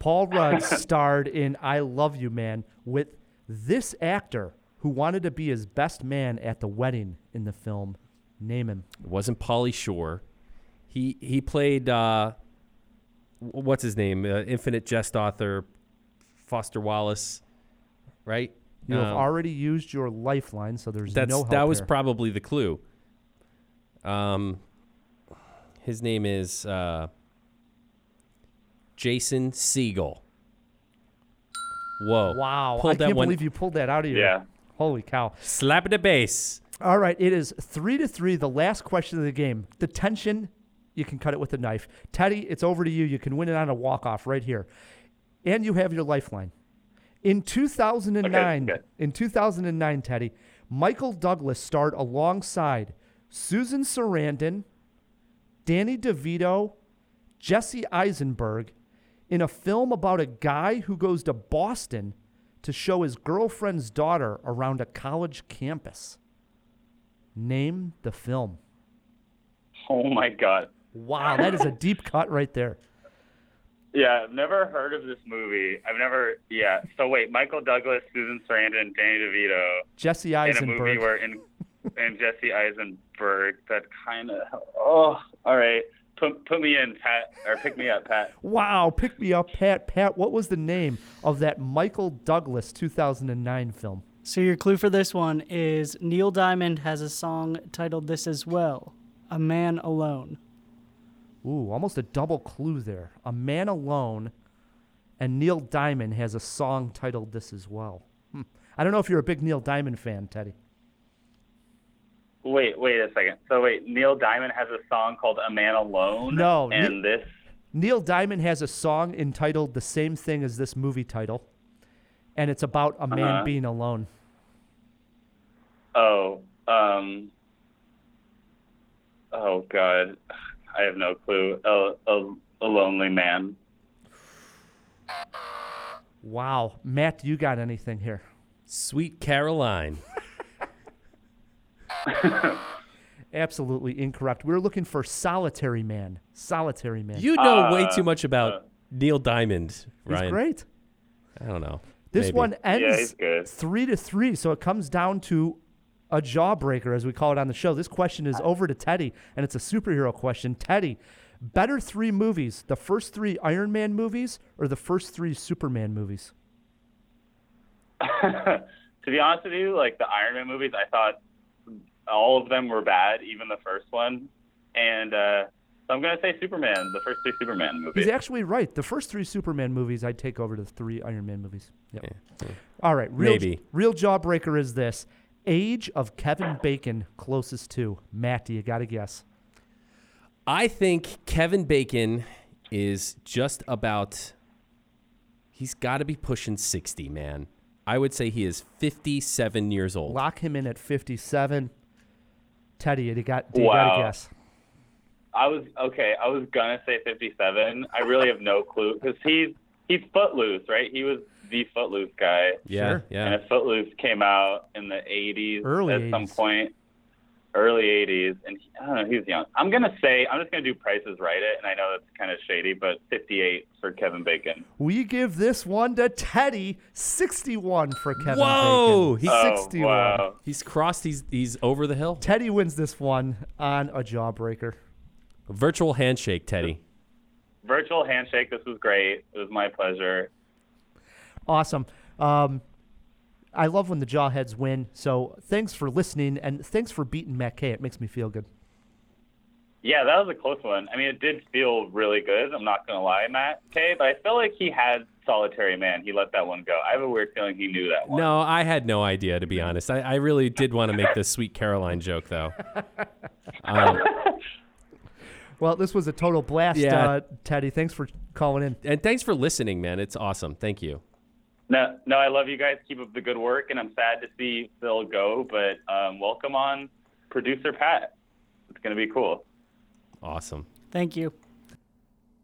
B: Paul Rudd starred in I Love You Man with this actor who wanted to be his best man at the wedding in the film. Name him.
A: It wasn't Pauly Shore. He he played uh, what's his name? Uh, Infinite Jest author Foster Wallace, right?
B: You have
A: Um,
B: already used your lifeline, so there's
A: That's
B: no help
A: that was
B: here.
A: probably the clue. Um, his name is uh, Jason Segel. Whoa!
B: Wow,
A: Pulled
B: I can't
A: one.
B: believe you pulled that out of your.
A: Yeah.
B: Holy cow.
A: Slap at the base.
B: All right, it is three to three, the last question of the game. The tension, you can cut it with a knife. Teddy, it's over to you. You can win it on a walk off right here. And you have your lifeline. In 2009,
V: Okay,
B: in 2009, Teddy, Michael Douglas starred alongside Susan Sarandon, Danny DeVito, Jesse Eisenberg in a film about a guy who goes to Boston to show his girlfriend's daughter around a college campus. Name the film.
V: Oh my god.
B: Wow, that is a deep cut right there.
V: Yeah, I've never heard of this movie. I've never. Yeah. So wait, Michael Douglas, Susan Sarandon, Danny DeVito.
B: Jesse Eisenberg,
V: In a movie
B: Eisenberg.
V: where in and Jesse Eisenberg. That kind of. Oh, all right. Put put me in, Pat, or pick me up, Pat.
B: Wow, pick me up, Pat. Pat, what was the name of that Michael Douglas 2009 film?
C: So your clue for this one is Neil Diamond has a song titled this as well, "A Man Alone."
B: Ooh, almost a double clue there. A Man Alone, and Neil Diamond has a song titled this as well. Hmm. I don't know if you're a big Neil Diamond fan, Teddy.
V: Wait, wait a second. So wait, Neil Diamond has a song called "A Man Alone."
B: No,
V: And this.
B: Neil Diamond has a song entitled the same thing as this movie title, and it's about a man
V: Uh-huh.
B: being alone.
V: Oh, um. Oh God, I have no clue. A, a, a lonely man.
B: Wow, Matt, you got anything here?
A: Sweet Caroline.
B: Absolutely incorrect. We are looking for Solitary Man. Solitary Man.
A: You know way uh, too much about uh, Neil Diamond,
B: He's
A: Ryan.
B: great.
A: I don't know.
B: This
A: Maybe.
B: one ends
V: he's good.
B: three to three, so it comes down to a jawbreaker, as we call it on the show. This question is over to Teddy, and it's a superhero question. Teddy, better three movies: the first three Iron Man movies or the first three Superman movies?
V: to be honest with you, like the Iron Man movies, I thought all of them were bad, even the first one. And uh, so I'm gonna say Superman, the first three Superman movies.
B: He's actually right. The first three Superman movies, I'd take over the three Iron Man movies. Yep. All right. Real,
A: Maybe.
B: Real jawbreaker is this: age of Kevin Bacon closest to Matt. Do you got to guess?
A: I think Kevin Bacon is just about. He's got to be pushing 60, man. I would say he is 57 years old.
B: Lock him in at 57. Teddy, do you got? Do you got
V: Wow.
B: to guess?
V: I was okay. I was gonna say 57. I really have no clue because he's he's Footloose, right? He was the Footloose guy.
A: Yeah, Sure. yeah.
V: And Footloose came out in the 80s
B: Early
V: at some point, early 80s, and he, I don't know. He was young. I'm gonna say I'm just gonna do Prices Right it, and I know that's kind of shady, but 58 for Kevin Bacon.
B: We give this one to Teddy. 61 for Kevin
A: Whoa!
B: Bacon.
A: He's
B: 61.
A: He's crossed. He's he's over the hill.
B: Teddy wins this one on a jawbreaker.
A: Virtual handshake, Teddy.
V: Virtual handshake. This was great. It was my pleasure.
B: Awesome. Um, I love when the jawheads win. So thanks for listening and thanks for beating Matt K. It makes me feel good.
V: Yeah, that was a close one. I mean, it did feel really good. I'm not gonna lie, Matt. Okay, but I feel like he had Solitary Man. He let that one go. I have a weird feeling he knew that one.
A: No, I had no idea to be honest. I, I really did want to make this sweet Caroline joke though. Um,
B: Well, this was a total blast,
A: Yeah.
B: uh, Teddy. Thanks for calling in.
A: and thanks for listening, man. It's awesome. Thank you.
V: No, no, I love you guys. Keep up the good work, and I'm sad to see Phil go, but um, welcome on producer Pat. It's gonna be cool.
A: Awesome.
C: Thank you.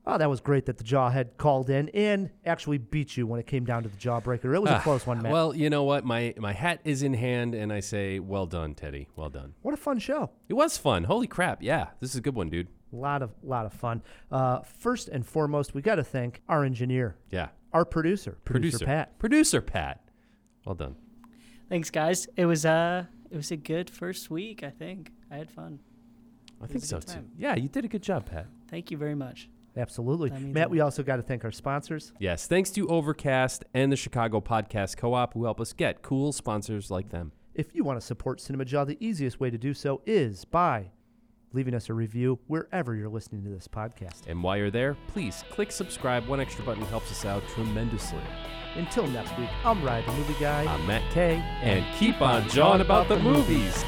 B: Oh, that was great that the Jawhead called in and actually beat you when it came down to the Jawbreaker. It was a
A: Ah,
B: close one, Matt.
A: Well, you know what? My my hat is in hand, and I say, well done, Teddy. Well done.
B: what a fun show.
A: It was fun. Holy crap! Yeah, this is a good one, dude.
B: A lot of lot of fun. Uh, first and foremost, we got to thank our engineer,
A: Yeah.
B: Our producer, producer, Pat.
A: Producer Pat. Well done.
C: Thanks, guys. It was uh, it was a good first week. I think I had fun.
A: I
C: It
A: think so too. Yeah, you did a good job, Pat.
C: Thank you very much.
B: Absolutely, Matt. We also got to thank our sponsors.
A: Yes, thanks to Overcast and the Chicago Podcast Co-op who help us get cool sponsors like them.
B: If you want to support Cinema Jaw, the easiest way to do so is by leaving us a review wherever you're listening to this podcast.
A: And while you're there, please click subscribe. One extra button helps us out tremendously.
B: Until next week, I'm Ryan, the movie guy.
A: I'm Matt K, and keep on jawing about the
B: movies.